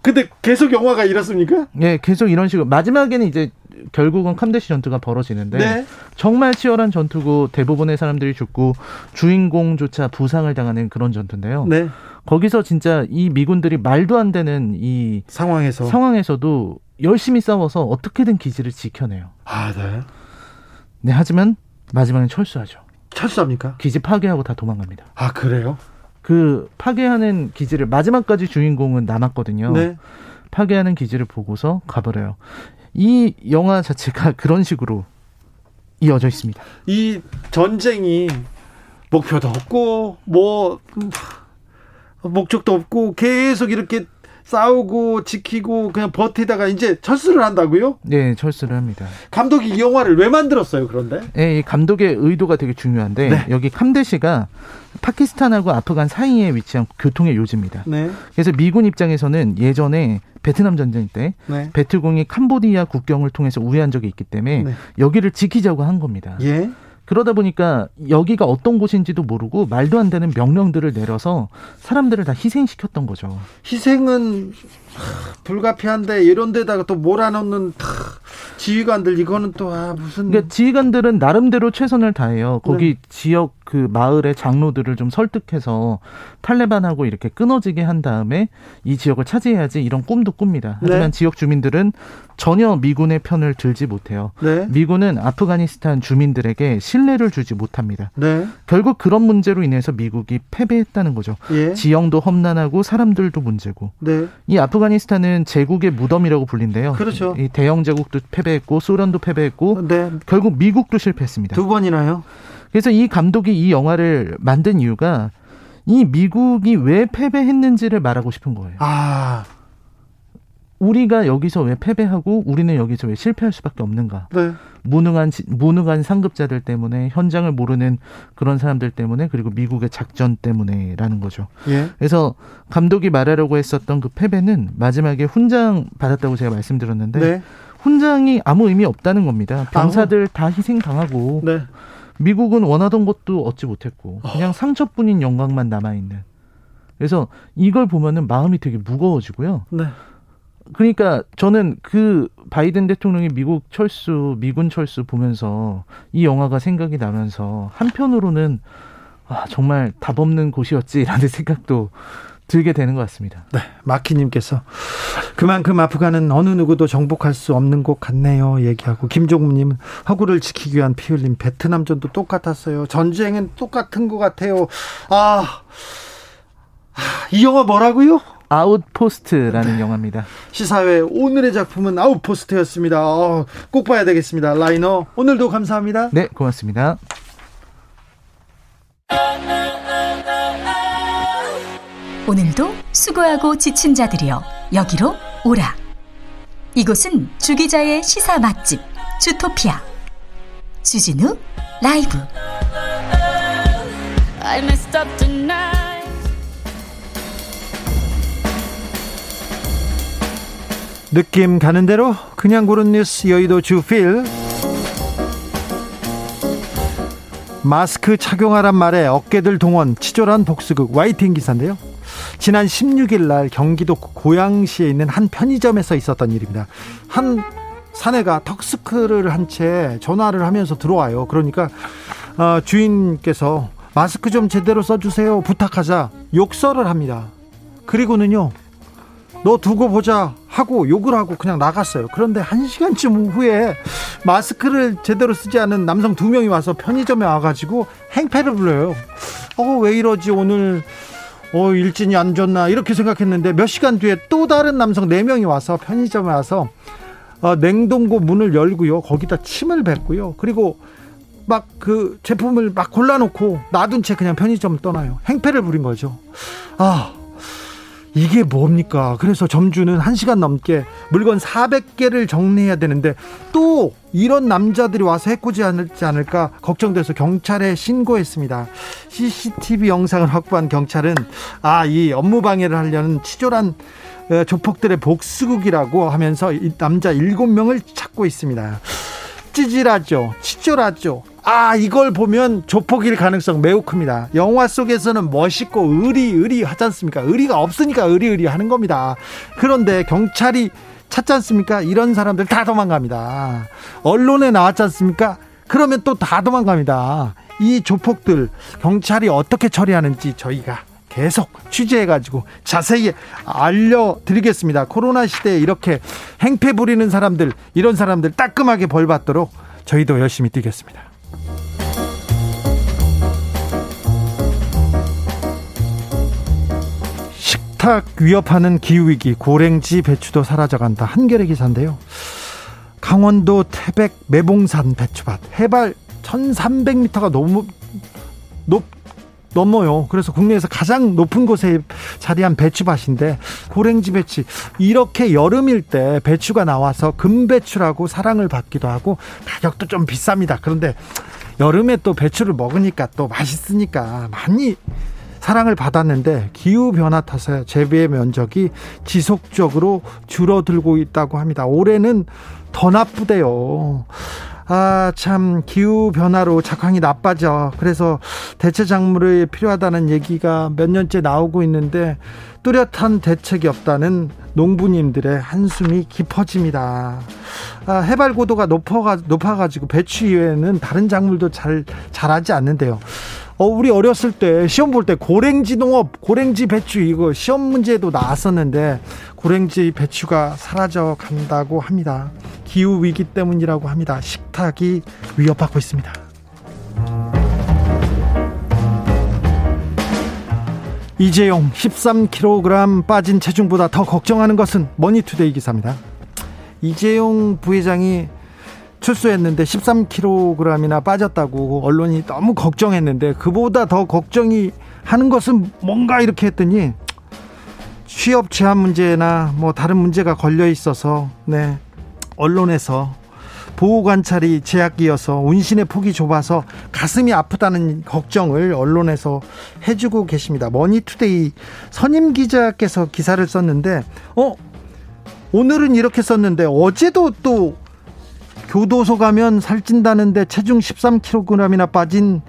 근데 계속 영화가 이렇습니까? 네, 계속 이런 식으로 마지막에는 이제 결국은 캄데시 전투가 벌어지는데 네. 정말 치열한 전투고 대부분의 사람들이 죽고 주인공조차 부상을 당하는 그런 전투인데요. 네. 거기서 진짜 이 미군들이 말도 안 되는 이 상황에서 상황에서도 열심히 싸워서 어떻게든 기지를 지켜내요. 아, 네. 네, 하지만 마지막엔 철수하죠. 철수합니까? 기지 파괴하고 다 도망갑니다. 아, 그래요? 그 파괴하는 기지를 마지막까지 주인공은 남았거든요. 네. 파괴하는 기지를 보고서 가버려요. 이 영화 자체가 [laughs] 그런 식으로 이어져 있습니다. 이 전쟁이 목표도 없고 뭐 목적도 없고 계속 이렇게 싸우고 지키고 그냥 버티다가 이제 철수를 한다고요? 네, 철수를 합니다. 감독이 이 영화를 왜 만들었어요, 그런데? 네, 이 감독의 의도가 되게 중요한데 네. 여기 캄데시가 파키스탄하고 아프간 사이에 위치한 교통의 요지입니다. 네. 그래서 미군 입장에서는 예전에 베트남 전쟁 때 네. 베트공이 캄보디아 국경을 통해서 우회한 적이 있기 때문에 네. 여기를 지키자고 한 겁니다. 예. 그러다 보니까 여기가 어떤 곳인지도 모르고 말도 안 되는 명령들을 내려서 사람들을 다 희생시켰던 거죠. 희생은 불가피한데 이런 데다가 또 몰아넣는 지휘관들 이거는 또 아, 무슨 그러니까 지휘관들은 나름대로 최선을 다해요. 거기 네. 지역 그 마을의 장로들을 좀 설득해서 탈레반하고 이렇게 끊어지게 한 다음에 이 지역을 차지해야지 이런 꿈도 꿉니다. 하지만 네. 지역 주민들은 전혀 미군의 편을 들지 못해요. 네. 미군은 아프가니스탄 주민들에게 신뢰를 주지 못합니다. 네. 결국 그런 문제로 인해서 미국이 패배했다는 거죠. 예. 지형도 험난하고 사람들도 문제고. 네. 이 아프가니스탄은 제국의 무덤이라고 불린대요. 그렇죠. 이 대영 제국도 패배했고 소련도 패배했고 네. 결국 미국도 실패했습니다. 두 번이나요? 그래서 이 감독이 이 영화를 만든 이유가 이 미국이 왜 패배했는지를 말하고 싶은 거예요. 아. 우리가 여기서 왜 패배하고 우리는 여기서 왜 실패할 수밖에 없는가? 네. 무능한 무능한 상급자들 때문에 현장을 모르는 그런 사람들 때문에 그리고 미국의 작전 때문에라는 거죠. 예. 그래서 감독이 말하려고 했었던 그 패배는 마지막에 훈장 받았다고 제가 말씀드렸는데 네. 훈장이 아무 의미 없다는 겁니다. 병사들 다 희생 당하고 네. 미국은 원하던 것도 얻지 못했고 그냥 어. 상처뿐인 영광만 남아 있는. 그래서 이걸 보면은 마음이 되게 무거워지고요. 네. 그러니까 저는 그 바이든 대통령이 미국 철수, 미군 철수 보면서 이 영화가 생각이 나면서 한편으로는 아, 정말 답 없는 곳이었지라는 [laughs] 생각도 들게 되는 것 같습니다. 네, 마키님께서 그만큼 아프간은 어느 누구도 정복할 수 없는 곳 같네요. 얘기하고 김종욱님은 허구를 지키기 위한 피 흘림 베트남전도 똑같았어요. 전쟁은 똑같은 것 같아요. 아, 이 영화 뭐라고요? 아웃포스트라는 네. 영화입니다. 시사회 오늘의 작품은 아웃포스트였습니다. 어, 꼭 봐야 되겠습니다. 라이너 오늘도 감사합니다. 네, 고맙습니다. 오늘도 수고하고 지친 자들이여 여기로 오라. 이곳은 주기자의 시사 맛집 주토피아 주진우 라이브. 느낌 가는 대로 그냥 고른 뉴스 여의도 주필 마스크 착용하란 말에 어깨들 동원 치졸한 복수극 와이팅 기사인데요. 지난 16일 날 경기도 고양시에 있는 한 편의점에서 있었던 일입니다. 한 사내가 턱스크를 한 채 전화를 하면서 들어와요. 그러니까 어, 주인께서 마스크 좀 제대로 써주세요 부탁하자 욕설을 합니다. 그리고는요 너 두고 보자 하고 욕을 하고 그냥 나갔어요. 그런데 한 시간쯤 후에 마스크를 제대로 쓰지 않은 남성 두 명이 와서 편의점에 와가지고 행패를 불러요. 어, 왜 이러지 오늘 어, 일진이 안 좋나 이렇게 생각했는데 몇 시간 뒤에 또 다른 남성 네 명이 와서 편의점에 와서 어, 냉동고 문을 열고요. 거기다 침을 뱉고요. 그리고 막 그 제품을 막 골라놓고 놔둔 채 그냥 편의점 떠나요. 행패를 부린 거죠. 아, 이게 뭡니까? 그래서 점주는 1시간 넘게 물건 400개를 정리해야 되는데 또 이런 남자들이 와서 해코지 않을지 않을까 걱정돼서 경찰에 신고했습니다. CCTV 영상을 확보한 경찰은 아, 이 업무 방해를 하려는 치졸한 어, 조폭들의 복수극이라고 하면서 이 남자 7명을 찾고 있습니다. 찌질하죠. 치졸하죠. 아, 이걸 보면 조폭일 가능성 매우 큽니다. 영화 속에서는 멋있고 의리, 의리 하지 않습니까? 의리가 없으니까 의리, 의리 하는 겁니다. 그런데 경찰이 찾지 않습니까? 이런 사람들 다 도망갑니다. 언론에 나왔지 않습니까? 그러면 또 다 도망갑니다. 이 조폭들 경찰이 어떻게 처리하는지 저희가 계속 취재해가지고 자세히 알려드리겠습니다. 코로나 시대에 이렇게 행패 부리는 사람들, 이런 사람들 따끔하게 벌 받도록 저희도 열심히 뛰겠습니다. 식탁 위협하는 기후위기, 고랭지 배추도 사라져간다. 한겨레 기사인데요. 강원도 태백 매봉산 배추밭 해발 1300m가 너무 높 넘어요. 그래서 국내에서 가장 높은 곳에 자리한 배추밭인데 고랭지 배추 이렇게 여름일 때 배추가 나와서 금배추라고 사랑을 받기도 하고 가격도 좀 비쌉니다. 그런데 여름에 또 배추를 먹으니까 또 맛있으니까 많이 사랑을 받았는데 기후 변화 탓에 재배 면적이 지속적으로 줄어들고 있다고 합니다. 올해는 더 나쁘대요. 아, 참, 기후변화로 작황이 나빠져. 그래서 대체 작물이 필요하다는 얘기가 몇 년째 나오고 있는데 뚜렷한 대책이 없다는 농부님들의 한숨이 깊어집니다. 아, 해발 고도가 높아가, 높아가지고 배추 이외에는 다른 작물도 잘 자라지 않는대요. 어, 우리 어렸을 때 시험 볼 때 고랭지 농업, 고랭지 배추 이거 시험 문제도 나왔었는데 고랭지 배추가 사라져 간다고 합니다. 기후 위기 때문이라고 합니다. 식탁이 위협받고 있습니다. 이재용 13kg 빠진 체중보다 더 걱정하는 것은 머니투데이 기사입니다. 이재용 부회장이 출소했는데 13kg이나 빠졌다고 언론이 너무 걱정했는데 그보다 더 걱정이 하는 것은 뭔가 이렇게 했더니 취업 제한 문제나 뭐 다른 문제가 걸려 있어서 네 언론에서 보호 관찰이 제약이어서 운신의 폭이 좁아서 가슴이 아프다는 걱정을 언론에서 해주고 계십니다. 머니투데이 선임 기자께서 기사를 썼는데 어 오늘은 이렇게 썼는데 어제도 또 교도소 가면 살찐다는데 체중 13kg이나 빠진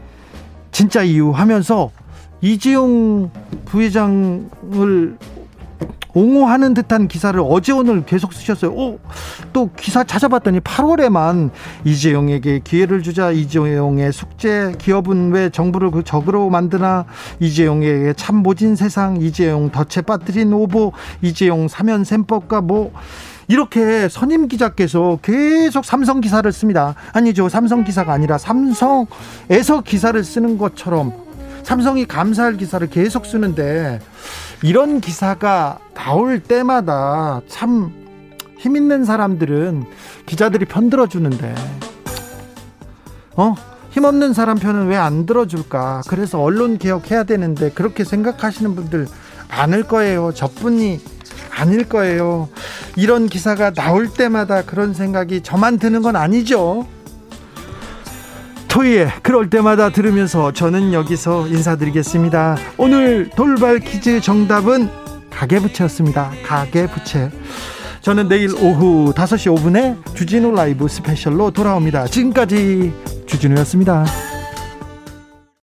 진짜 이유 하면서 이재용 부회장을 옹호하는 듯한 기사를 어제 오늘 계속 쓰셨어요. 오, 또 기사 찾아봤더니 8월에만 이재용에게 기회를 주자. 이재용의 숙제 기업은 왜 정부를 그 적으로 만드나? 이재용에게 참 모진 세상. 이재용 덫에 빠뜨린 오보. 이재용 사면 셈법과 뭐 이렇게 선임 기자께서 계속 삼성 기사를 씁니다. 아니죠. 삼성 기사가 아니라 삼성에서 기사를 쓰는 것처럼 삼성이 감사할 기사를 계속 쓰는데 이런 기사가 나올 때마다 참 힘 있는 사람들은 기자들이 편들어 주는데 어? 힘없는 사람 편은 왜 안 들어줄까? 그래서 언론 개혁해야 되는데 그렇게 생각하시는 분들 많을 거예요. 저뿐이 아닐 거예요. 이런 기사가 나올 때마다 그런 생각이 저만 드는 건 아니죠. 토이에 그럴 때마다 들으면서 저는 여기서 인사드리겠습니다. 오늘 돌발 퀴즈 정답은 가계부채였습니다. 가계부채. 저는 내일 오후 5시 5분에 주진우 라이브 스페셜로 돌아옵니다. 지금까지 주진우였습니다.